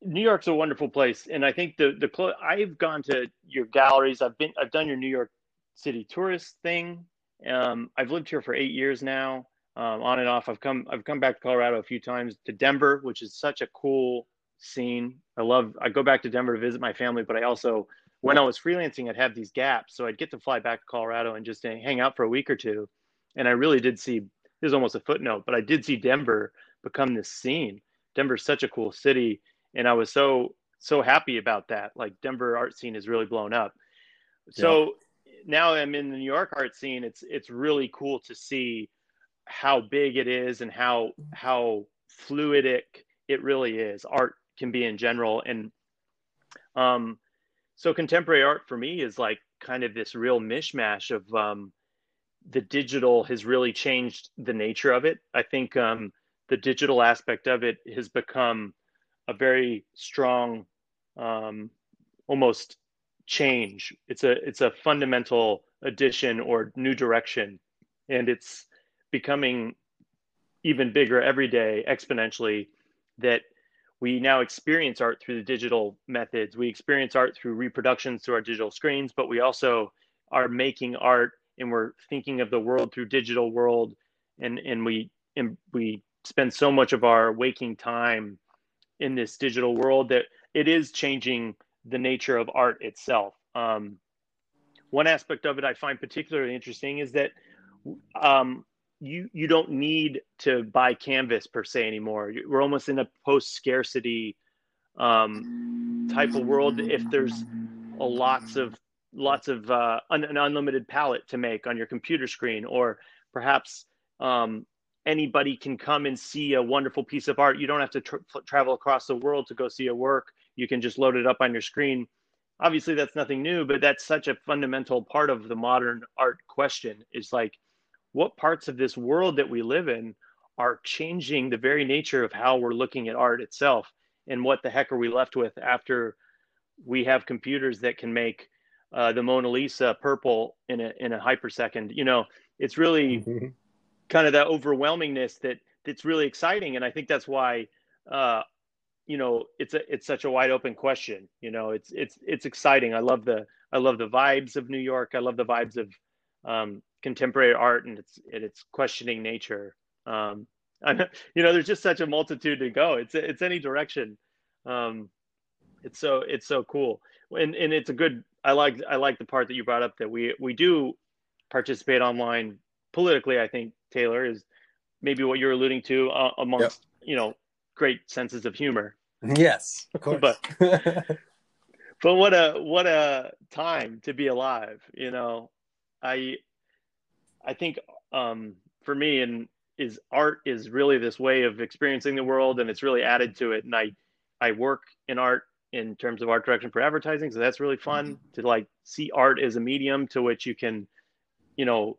B: New York's a wonderful place, and I think the the clo- I've gone to your galleries. I've been I've done your New York City tourist thing. Um, I've lived here for eight years now, um, on and off. I've come I've come back to Colorado a few times to Denver, which is such a cool scene. I love. I go back to Denver to visit my family, but I also when I was freelancing, I'd have these gaps, so I'd get to fly back to Colorado and just hang out for a week or two. And I really did see. This is almost a footnote, but I did see Denver become this scene. Denver's such a cool city, and I was so so happy about that. Like Denver art scene is really blown up. So now I'm in the New York art scene. It's it's really cool to see how big it is and how how fluidic it really is. Art can be in general, and um, so contemporary art for me is like kind of this real mishmash of um, the digital has really changed the nature of it. I think um, the digital aspect of it has become a very strong, um, almost change. It's a it's a fundamental addition or new direction, and it's becoming even bigger every day exponentially. That we now experience art through the digital methods. We experience art through reproductions through our digital screens, but we also are making art and we're thinking of the world through digital world, and and we and we spend so much of our waking time in this digital world that it is changing the nature of art itself. Um, one aspect of it I find particularly interesting is that um, you you don't need to buy canvas per se anymore. We're almost in a post scarcity um, type of world. If there's a lots of lots of uh, un, an unlimited palette to make on your computer screen, or perhaps um, anybody can come and see a wonderful piece of art. You don't have to tra- travel across the world to go see a work. You can just load it up on your screen. Obviously, that's nothing new, but that's such a fundamental part of the modern art question. Is like, what parts of this world that we live in are changing the very nature of how we're looking at art itself, and what the heck are we left with after we have computers that can make uh, the Mona Lisa purple in a in a hypersecond? You know, it's really kind of that overwhelmingness that that's really exciting and i think that's why uh you know it's a it's such a wide open question you know it's it's it's exciting. I love the i love the vibes of new york. I love the vibes of um contemporary art and its and its questioning nature. Um I, you know there's just such a multitude to go. It's it's any direction. Um it's so it's so cool. And and it's a good i like i like the part that you brought up that we we do participate online politically i think taylor is maybe what you're alluding to uh, amongst you know great senses of humor.
A: Yes, of course.
B: But- but what a what a time to be alive you know? I i think um for me and is art is really this way of experiencing the world and it's really added to it and i i work in art in terms of art direction for advertising so that's really fun to like see art as a medium to which you can you know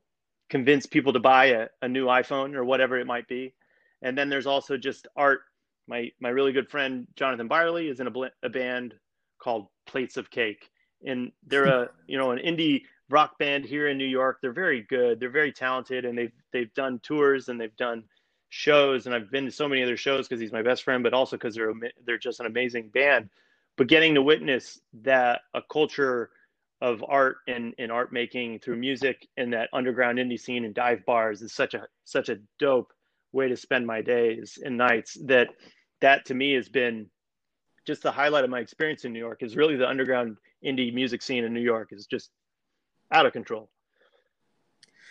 B: convince people to buy a, a new iphone or whatever it might be. And then there's also just art my my really good friend jonathan byerly is in a, bl- a band called plates of cake. And they're a you know an indie rock band here in new york. They're very good. They're very talented and they've they've done tours and they've done shows and i've been to so many other shows because he's my best friend but also because they're they're just an amazing band. But getting to witness that a culture of art and, and art making through music and that underground indie scene and dive bars is such a such a dope way to spend my days and nights that that to me has been just the highlight of my experience in New York is really the underground indie music scene in New York is just out of control.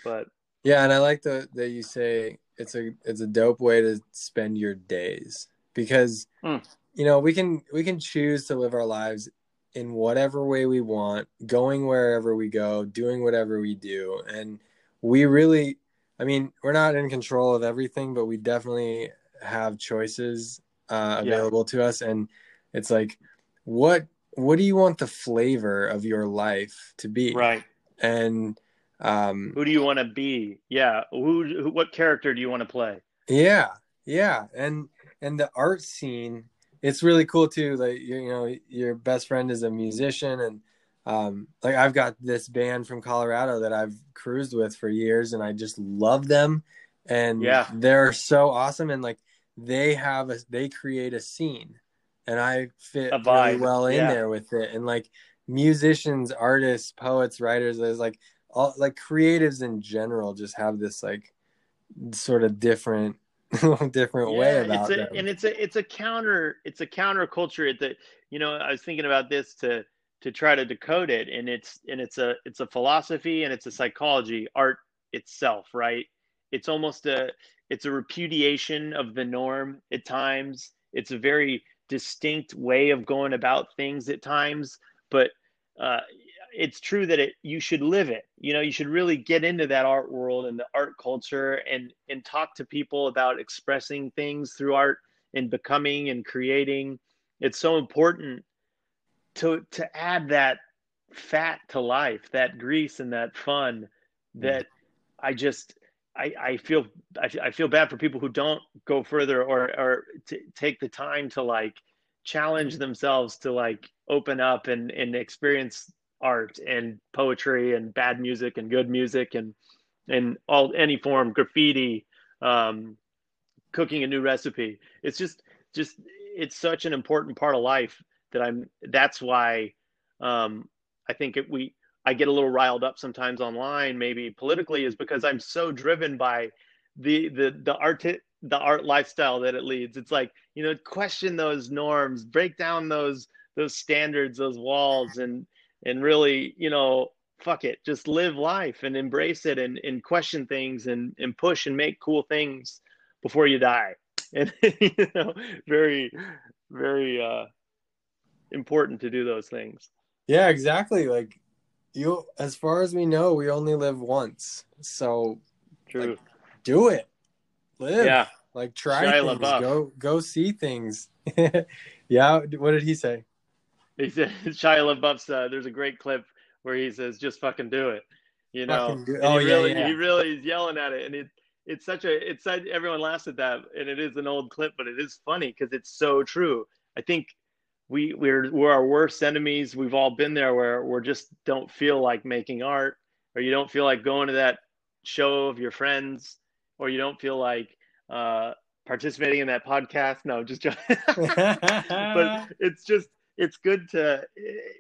B: But
A: Yeah, and I like the that you say it's a it's a dope way to spend your days because
B: Mm.
A: you know we can we can choose to live our lives in whatever way we want, going wherever we go, doing whatever we do, and we really, I mean, we're not in control of everything, but we definitely have choices uh,
B: Yeah.
A: available to us, and it's like, what what do you want the flavor of your life to be?
B: right,
A: and um
B: who do you want to be? Yeah, who, who what character do you want to play?
A: Yeah, yeah, and and the art scene it's really cool too like you know your best friend is a musician and um, like I've got this band from Colorado that I've cruised with for years and I just love them and
B: yeah
A: they're so awesome and like they have a they create a scene and I fit really well in yeah. there with it and like musicians artists poets writers there's like all like creatives in general just have this like sort of different different yeah, way about them.
B: and it's a it's a counter it's a counter culture that you know I was thinking about this to to try to decode it and it's and it's a it's a philosophy and it's a psychology art itself right? It's almost a it's a repudiation of the norm at times. It's a very distinct way of going about things at times but uh, it's true that it you should live it. You know you should really get into that art world and the art culture and and talk to people about expressing things through art and becoming and creating. It's so important to to add that fat to life that grease and that fun that i just I, I feel I, I feel bad for people who don't go further or or t- take the time to like challenge themselves to like open up and and experience art and poetry and bad music and good music and and all any form graffiti um, cooking a new recipe. It's just just it's such an important part of life that i'm that's why um, i think it, we i get a little riled up sometimes online maybe politically is because i'm so driven by the the the art the art lifestyle that it leads it's like you know question those norms break down those those standards those walls and and really, you know, fuck it, just live life and embrace it and, and question things and, and push and make cool things before you die. And, you know, very, very uh, important to do those things.
A: Yeah, exactly. Like you, as far as we know, we only live once. So
B: true.
A: Like, do it. Live.
B: Yeah.
A: Like try Shia things. LaBeouf. Go, go see things. yeah. What did he say?
B: he said Shia LaBeouf's. Uh, there's a great clip where he says, "Just fucking do it," you know.
A: Oh
B: he
A: yeah,
B: really,
A: yeah.
B: He really is yelling at it, and it it's such a it's such, everyone laughs at that, and it is an old clip, but it is funny because it's so true. I think we we're we're our worst enemies. We've all been there where we're just don't feel like making art, or you don't feel like going to that show of your friends, or you don't feel like uh, participating in that podcast. No, just but it's just it's good to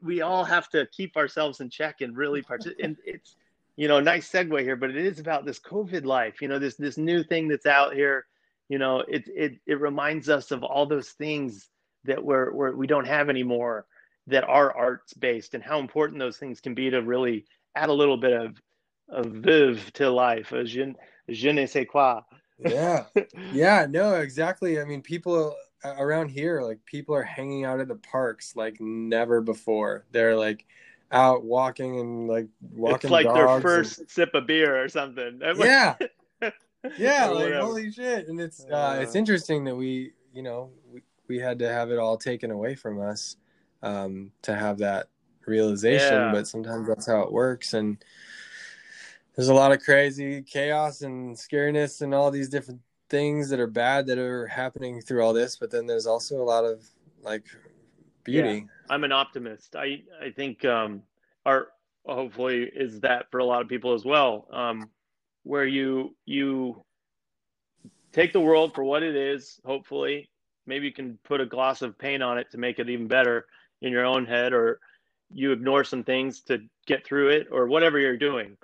B: we all have to keep ourselves in check and really participate and it's you know nice segue here but it is about this covid life you know this this new thing that's out here you know it it, it reminds us of all those things that we're, we're we don't have anymore that are arts based and how important those things can be to really add a little bit of of viv to life a je, je ne sais quoi
A: yeah yeah no exactly i mean people around here, like people are hanging out at the parks like never before. They're like out walking and like walking. It's
B: like their first and... sip of beer or something.
A: Yeah, yeah, like holy shit! And it's uh, it's interesting that we, you know, we, we had to have it all taken away from us um, to have that realization. Yeah. But sometimes that's how it works, and there's a lot of crazy chaos and scariness and all these different things that are bad that are happening through all this, but then there's also a lot of like beauty. Yeah,
B: I'm an optimist. I I think um, art hopefully is that for a lot of people as well, um, where you you take the world for what it is. Hopefully, maybe you can put a gloss of paint on it to make it even better in your own head, or you ignore some things to get through it, or whatever you're doing.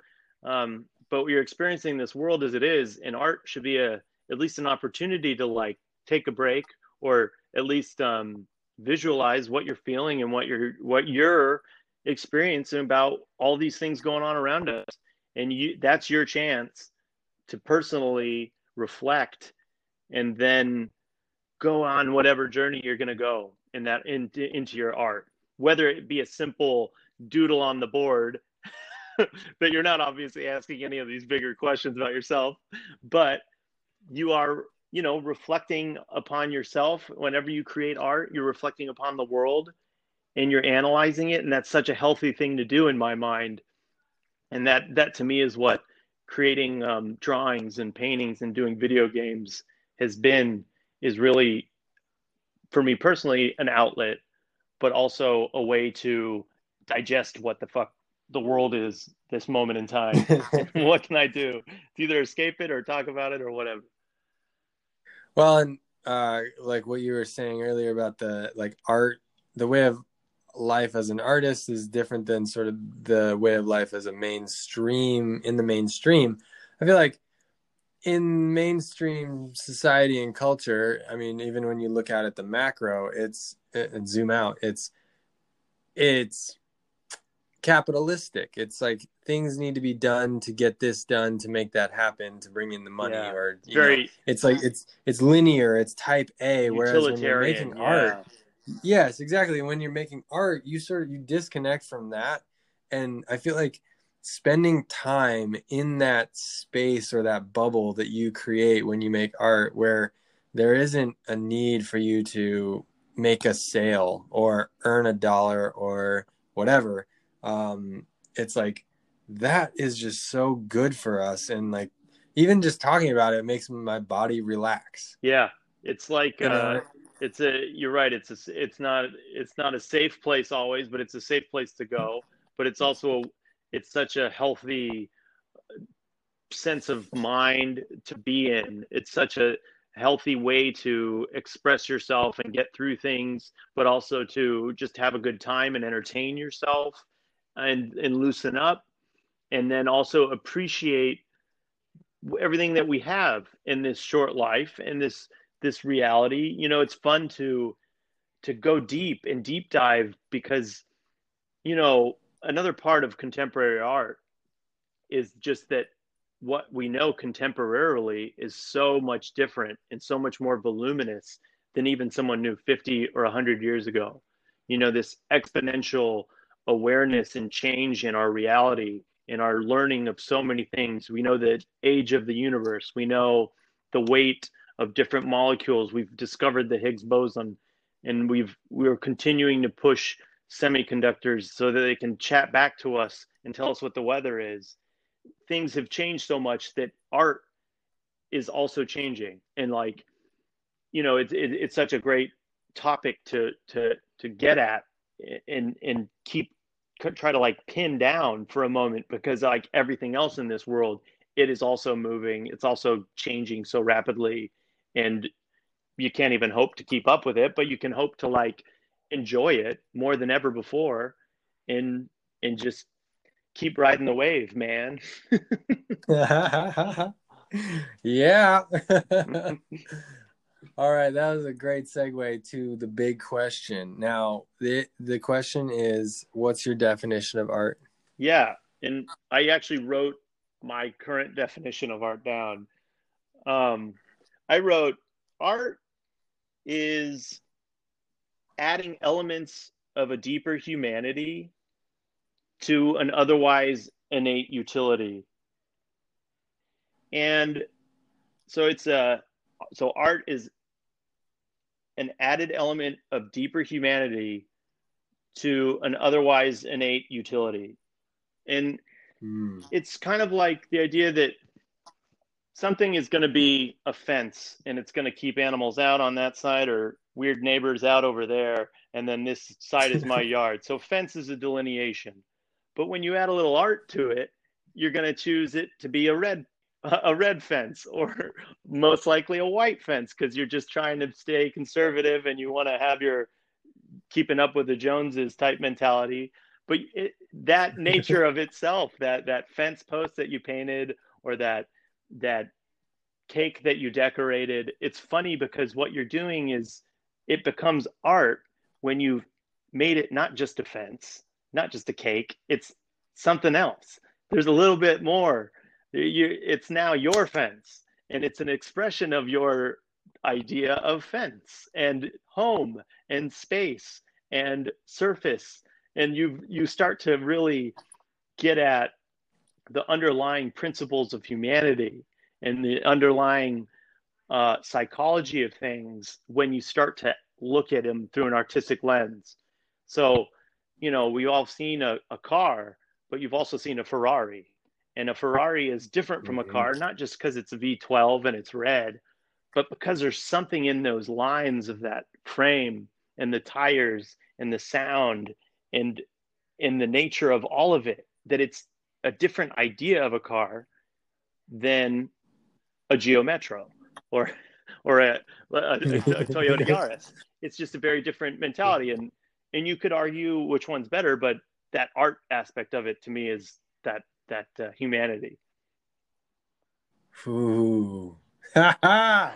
B: Um, but you're experiencing this world as it is, and art should be a at least an opportunity to like take a break or at least um, visualize what you're feeling and what you're what you're experiencing about all these things going on around us and you that's your chance to personally reflect and then go on whatever journey you're going to go in that in, into your art whether it be a simple doodle on the board that you're not obviously asking any of these bigger questions about yourself but you are you know reflecting upon yourself. Whenever you create art you're reflecting upon the world and you're analyzing it. And that's such a healthy thing to do in my mind. And that that to me is what creating um, drawings and paintings and doing video games has been is really for me personally an outlet but also a way to digest what the fuck the world is this moment in time. What can i do? To either escape it or talk about it or whatever.
A: Well and uh like what you were saying earlier about the like art the way of life as an artist is different than sort of the way of life as a mainstream in the mainstream. I feel like in mainstream society and culture i mean even when you look out at it the macro it's and zoom out it's it's capitalistic it's like things need to be done to get this done to make that happen to bring in the money yeah. or very know, it's like it's it's linear it's type a whereas when you're making yeah. art yes exactly when you're making art you sort of you disconnect from that and i feel like spending time in that space or that bubble that you create when you make art where there isn't a need for you to make a sale or earn a dollar or whatever. Um it's like that is just so good for us. And like even just talking about it makes my body relax.
B: Yeah. It's like uh it's a you're right. It's a, it's not it's not a safe place always but it's a safe place to go. But it's also it's such a healthy sense of mind to be in. It's such a healthy way to express yourself and get through things but also to just have a good time and entertain yourself and and loosen up. And then also appreciate everything that we have in this short life and this this reality. You know it's fun to to go deep and deep dive because you know another part of contemporary art is just that what we know contemporarily is so much different and so much more voluminous than even someone knew 50 or 100 years ago. You know this exponential awareness and change in our reality in our learning of so many things. We know the age of the universe. We know the weight of different molecules. We've discovered the Higgs boson, and we've we're continuing to push semiconductors so that they can chat back to us and tell us what the weather is. Things have changed so much that art is also changing, and like, you know, it's it, it's such a great topic to to to get at and and keep try to like pin down for a moment because like everything else in this world it is also moving it's also changing so rapidly and you can't even hope to keep up with it but you can hope to like enjoy it more than ever before and and just keep riding the wave man.
A: Yeah. All right that was a great segue to the big question. Now the the question is what's your definition of art?
B: Yeah and i actually wrote my current definition of art down. Um I wrote art is adding elements of a deeper humanity to an otherwise innate utility. And so it's a so art is an added element of deeper humanity to an otherwise innate utility. And mm. it's kind of like the idea that something is going to be a fence and it's going to keep animals out on that side or weird neighbors out over there and then this side is my yard. So fence is a delineation. But when you add a little art to it you're going to choose it to be a red a red fence or most likely a white fence because you're just trying to stay conservative and you want to have your keeping up with the joneses type mentality. But it, that nature of itself that that fence post that you painted or that that cake that you decorated it's funny because what you're doing is it becomes art when you've made it not just a fence not just a cake it's something else. There's a little bit more. You, it's now your fence and it's an expression of your idea of fence and home and space and surface. And you you start to really get at the underlying principles of humanity and the underlying uh, psychology of things when you start to look at them through an artistic lens. So, you know, we've all seen a, a car, but you've also seen a Ferrari. And a Ferrari is different from a car, not just because it's a V12 and it's red, but because there's something in those lines of that frame and the tires and the sound and in the nature of all of it that it's a different idea of a car than a Geo Metro or or a, a, a Toyota Yaris. It's just a very different mentality, and and you could argue which one's better, but that art aspect of it to me is that that uh, humanity.
A: Ooh, I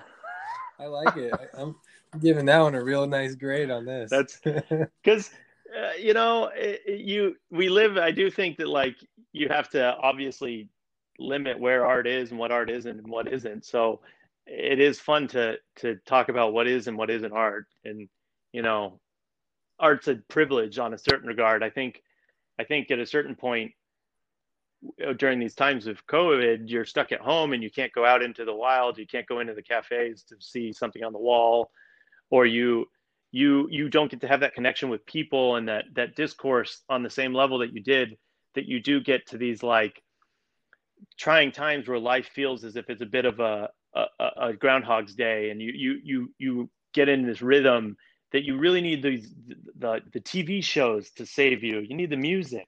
A: like it. I'm giving that one a real nice grade on this.
B: That's because uh, you know it, it, you we live. I do think that like you have to obviously limit where art is and what art isn't and what isn't. So it is fun to to talk about what is and what isn't art, and you know, art's a privilege on a certain regard. I think I think at a certain point uh, during these times of COVID, you're stuck at home and you can't go out into the wild. You can't go into the cafes to see something on the wall, or you you you don't get to have that connection with people and that that discourse on the same level that you did. That you do get to these like trying times where life feels as if it's a bit of a a, a Groundhog's Day, and you you you you get in this rhythm that you really need these the the TV shows to save you. You need the music.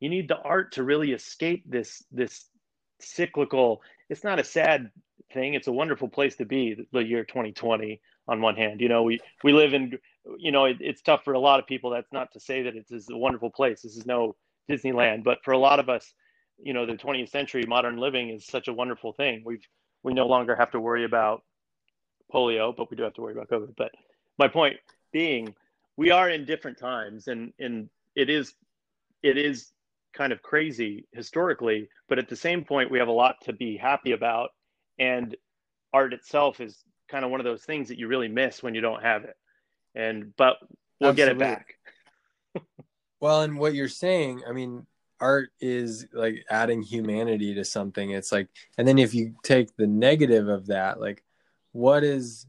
B: You need the art to really escape this this cyclical. It's not a sad thing. It's a wonderful place to be. The year 2020. On one hand, you know we we live in. You know it, it's tough for a lot of people. That's not to say that it's a wonderful place. This is no Disneyland, but for a lot of us, you know, the 20th century modern living is such a wonderful thing. We've we no longer have to worry about polio, but we do have to worry about COVID. But my point being, we are in different times, and and it is it is kind of crazy historically, but at the same point, we have a lot to be happy about, and art itself is kind of one of those things that you really miss when you don't have it. And but we'll Absolutely. get it back.
A: well, and what you're saying, I mean, art is like adding humanity to something it's like and then if you take the negative of that like what is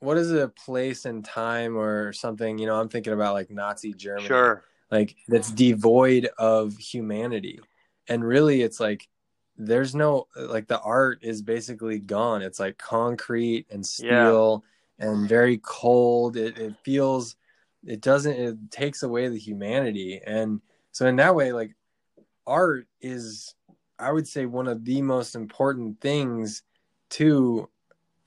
A: what is a place and time or something you know i'm thinking about like nazi germany.
B: Sure.
A: Like that's devoid of humanity. And really it's like there's no like the art is basically gone. It's like concrete and steel yeah. and very cold. It, it feels it doesn't it takes away the humanity. And so in that way like art is i would say one of the most important things to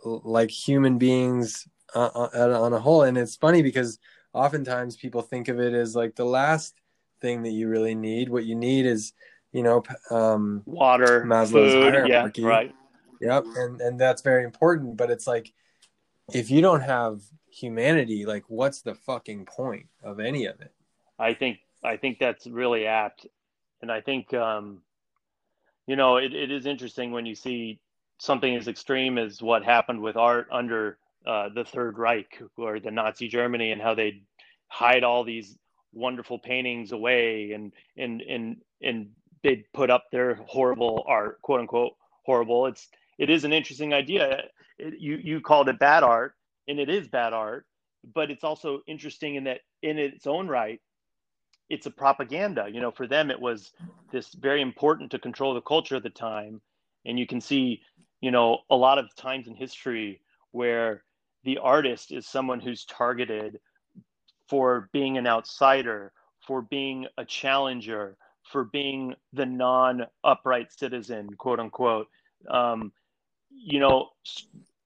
A: like human beings uh, uh on a whole. And it's funny because oftentimes people think of it as like the last thing that you really need. What you need is you know um
B: water Maslow's food hierarchy. yeah right.
A: Yep and and that's very important but it's like if you don't have humanity like what's the fucking point of any of it?
B: I think i think that's really apt and I think um, you know it, it is interesting when you see something as extreme as what happened with art under uh, the Third Reich or the Nazi Germany and how they hide all these wonderful paintings away and and and and they put up their horrible art, quote unquote horrible. It's it is an interesting idea. It, you you called it bad art, and it is bad art, but it's also interesting in that in its own right, it's a propaganda. You know, for them, it was this very important to control the culture at the time. And you can see, you know, a lot of times in history where the artist is someone who's targeted for being an outsider, for being a challenger, for being the non upright citizen, quote unquote. Um, you know,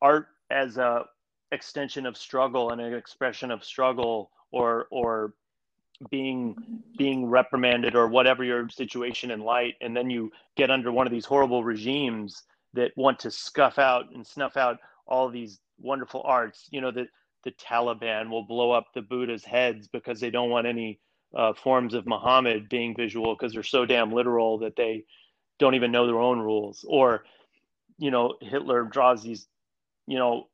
B: art as a extension of struggle and an expression of struggle or or being being reprimanded or whatever your situation in light and then you get under one of these horrible regimes that want to scuff out and snuff out all these wonderful arts you know that the taliban will blow up the buddha's heads because they don't want any uh, forms of muhammad being visual because they're so damn literal that they don't even know their own rules. Or you know hitler draws these you know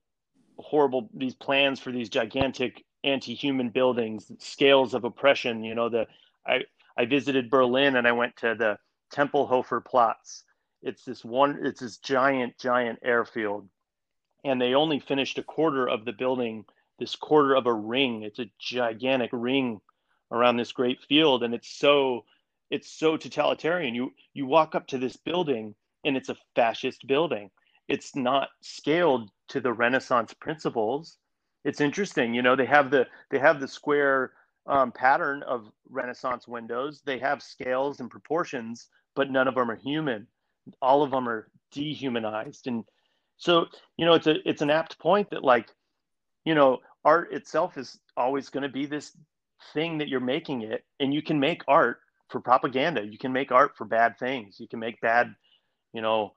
B: horrible these plans for these gigantic anti-human buildings, scales of oppression. You know, the I I visited Berlin and I went to the Tempelhofer Platz. It's this one. It's this giant, giant airfield, and they only finished a quarter of the building. This quarter of a ring. It's a gigantic ring around this great field, and it's so it's so totalitarian. You you walk up to this building and it's a fascist building it's not scaled to the Renaissance principles. It's interesting, you know, they have the they have the square um, pattern of Renaissance windows. They have scales and proportions, but none of them are human. All of them are dehumanized, and so you know, it's a it's an apt point that like, you know, art itself is always going to be this thing that you're making it, and you can make art for propaganda. You can make art for bad things. You can make bad, you know,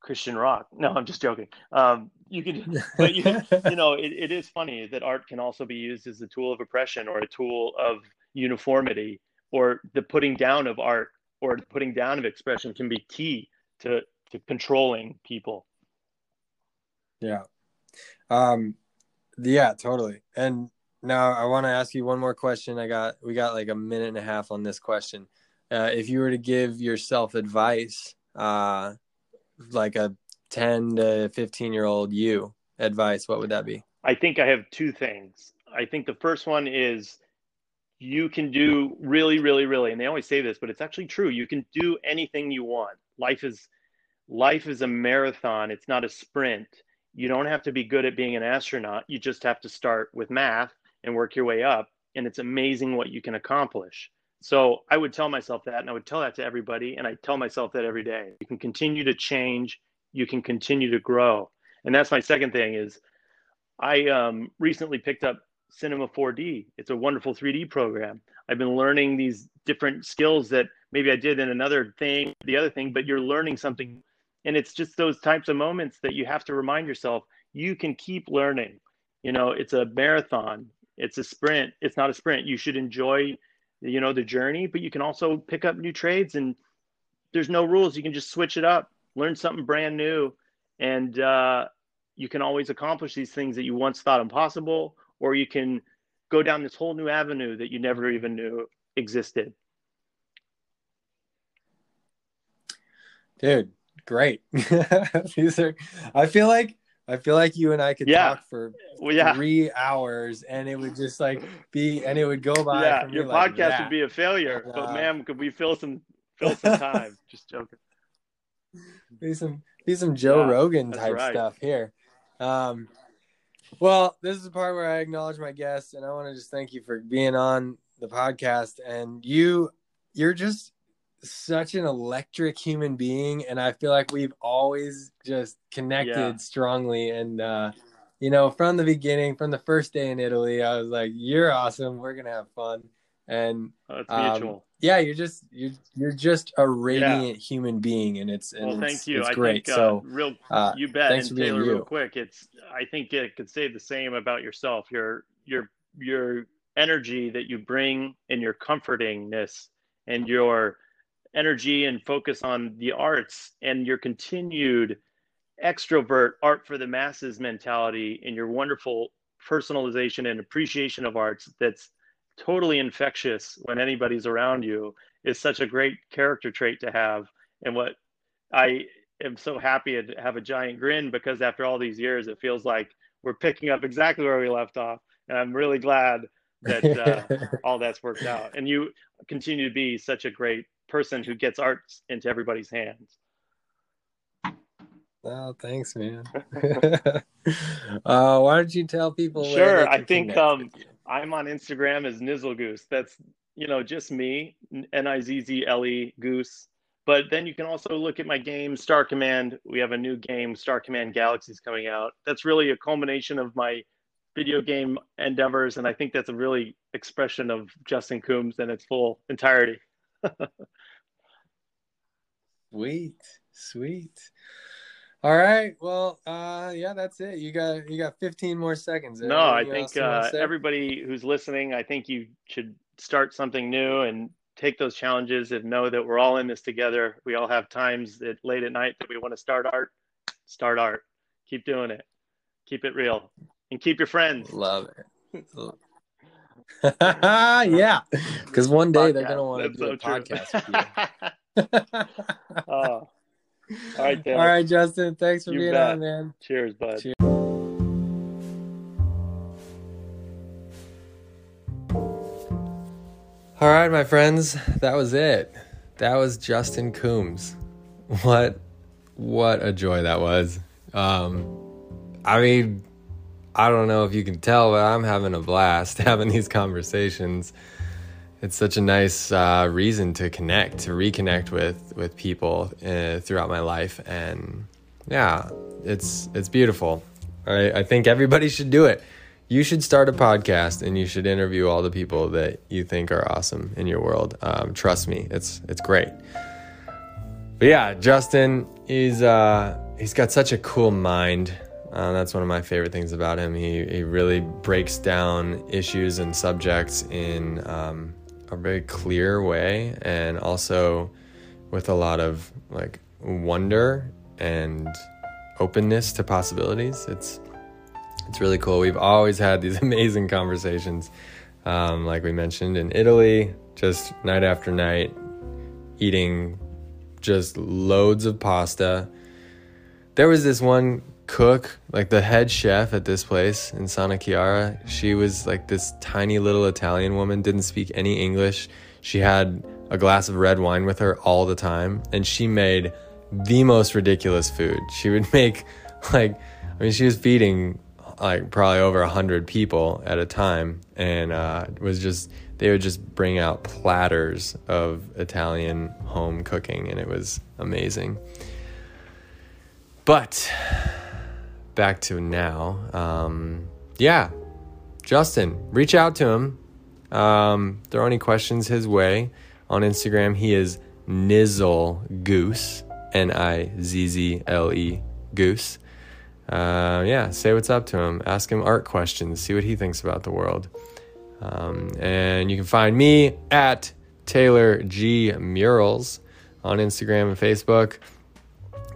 B: Christian rock. No, I'm just joking. Um, you can, but you, you know, it, it is funny that art can also be used as a tool of oppression or a tool of uniformity, or the putting down of art or the putting down of expression can be key to to controlling people.
A: Yeah. Um, yeah, totally. And now I want to ask you one more question. I got we got like a minute and a half on this question. Uh, if you were to give yourself advice, uh, like a ten to fifteen year old you advice, what would that be?
B: I think I have two things. I think the first one is you can do really, really, really, and they always say this, but it's actually true. You can do anything you want. Life is life is a marathon. It's not a sprint. You don't have to be good at being an astronaut. You just have to start with math and work your way up. And it's amazing what you can accomplish. So I would tell myself that, and I would tell that to everybody. And I tell myself that every day. You can continue to change. You can continue to grow. And that's my second thing is I um, recently picked up Cinema 4D. It's a wonderful 3D program. I've been learning these different skills that maybe I did in another thing, the other thing, but you're learning something. And it's just those types of moments that you have to remind yourself you can keep learning. You know, it's a marathon it's a sprint it's not a sprint you should enjoy you know the journey but you can also pick up new trades and there's no rules you can just switch it up learn something brand new and uh, you can always accomplish these things that you once thought impossible or you can go down this whole new avenue that you never even knew existed
A: dude great these are i feel like I feel like you and I could yeah. talk for well, yeah. three hours and it would just like be and it would go by.
B: Yeah, your podcast like would be a failure. Uh, but ma'am, could we fill some fill some time? just joking.
A: Be some be some Joe yeah, Rogan type right. stuff here. Um well, this is the part where I acknowledge my guests and I want to just thank you for being on the podcast and you you're just such an electric human being and i feel like we've always just connected yeah. strongly and uh you know from the beginning from the first day in italy i was like you're awesome we're gonna have fun and
B: oh, um,
A: yeah you're just you're you're just a radiant yeah. human being and it's and well,
B: thank you.
A: it's
B: I
A: great.
B: think,
A: uh, so
B: real uh, you bet. thanks and taylor real quick it's i think it could say the same about yourself. Your your your energy that you bring and your comfortingness and your energy and focus on the arts and your continued extrovert art for the masses mentality and your wonderful personalization and appreciation of arts that's totally infectious when anybody's around you is such a great character trait to have and what i am so happy to have a giant grin because after all these years it feels like we're picking up exactly where we left off and i'm really glad that uh, all that's worked out and you continue to be such a great person who gets art into everybody's hands.
A: Oh, thanks, man. uh, why don't you tell people?
B: Sure, I think um, I'm on Instagram as Nizzle Goose. That's you know just me, N I Z Z L E Goose. But then you can also look at my game, Star Command. We have a new game, Star Command Galaxies, coming out. That's really a culmination of my video game endeavors, and I think that's a really expression of Justin Coombs in its full entirety.
A: sweet, sweet. All right. Well, uh, yeah, that's it. You got you got 15 more seconds.
B: No, I think uh, everybody who's listening, I think you should start something new and take those challenges and know that we're all in this together. We all have times that late at night that we want to start art. Start art. Keep doing it. Keep it real, and keep your friends.
A: Love it. yeah, because one day podcast. they're gonna want to do so a true. podcast
B: oh. All right,
A: All right, Justin. Thanks for you being bet. on, man.
B: Cheers, bud. Cheers.
A: All right, my friends, that was it. That was Justin Coombs. What what a joy that was. Um, I mean, I don't know if you can tell, but I'm having a blast having these conversations. It's such a nice uh, reason to connect, to reconnect with with people uh, throughout my life, and yeah, it's it's beautiful. I, I think everybody should do it. You should start a podcast, and you should interview all the people that you think are awesome in your world. Um, trust me, it's it's great. But yeah, Justin, he's uh, he's got such a cool mind. Uh, that's one of my favorite things about him. He he really breaks down issues and subjects in um, a very clear way, and also with a lot of like wonder and openness to possibilities. It's it's really cool. We've always had these amazing conversations, um, like we mentioned in Italy, just night after night, eating just loads of pasta. There was this one cook, like the head chef at this place in Santa Chiara. She was like this tiny little Italian woman, didn't speak any English. She had a glass of red wine with her all the time, and she made the most ridiculous food. She would make like, I mean, she was feeding like probably over a hundred people at a time, and uh, it was just they would just bring out platters of Italian home cooking, and it was amazing. But back to now, um, yeah, Justin, reach out to him. Um, throw any questions his way on Instagram. He is Nizzle Goose, N I Z Z L E Goose. Uh, yeah, say what's up to him. Ask him art questions. See what he thinks about the world. Um, and you can find me at Taylor G Murals on Instagram and Facebook.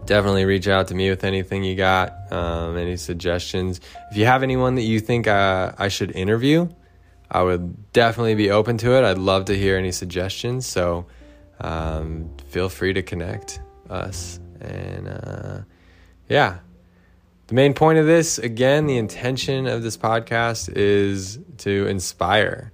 A: Definitely reach out to me with anything you got, um, any suggestions. If you have anyone that you think uh, I should interview, I would definitely be open to it. I'd love to hear any suggestions. So um, feel free to connect us. And uh, yeah, the main point of this, again, the intention of this podcast is to inspire,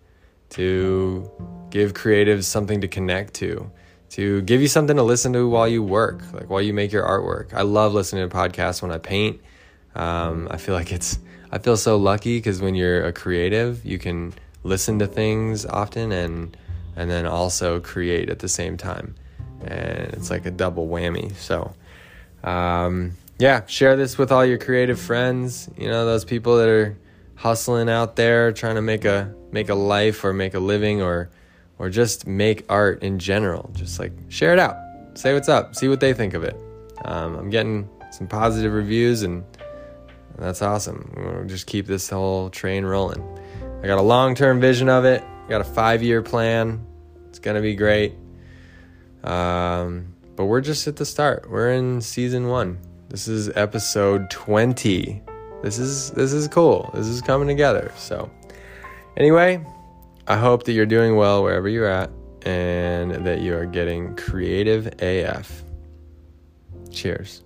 A: to give creatives something to connect to, to give you something to listen to while you work, like while you make your artwork. I love listening to podcasts when I paint. Um, I feel like it's, I feel so lucky because when you're a creative, you can listen to things often and, and then also create at the same time. And it's like a double whammy. So, um, yeah, share this with all your creative friends. You know, those people that are hustling out there trying to make a make a life or make a living or or just make art in general. Just like share it out. Say what's up. See what they think of it. Um, I'm getting some positive reviews and that's awesome. We'll just keep this whole train rolling. I got a long term vision of it. I Got a five year plan. It's gonna be great. Um, but we're just at the start. We're in season one. This is episode 20. This is this is cool. This is coming together. So anyway, I hope that you're doing well wherever you're at and that you are getting creative AF. Cheers.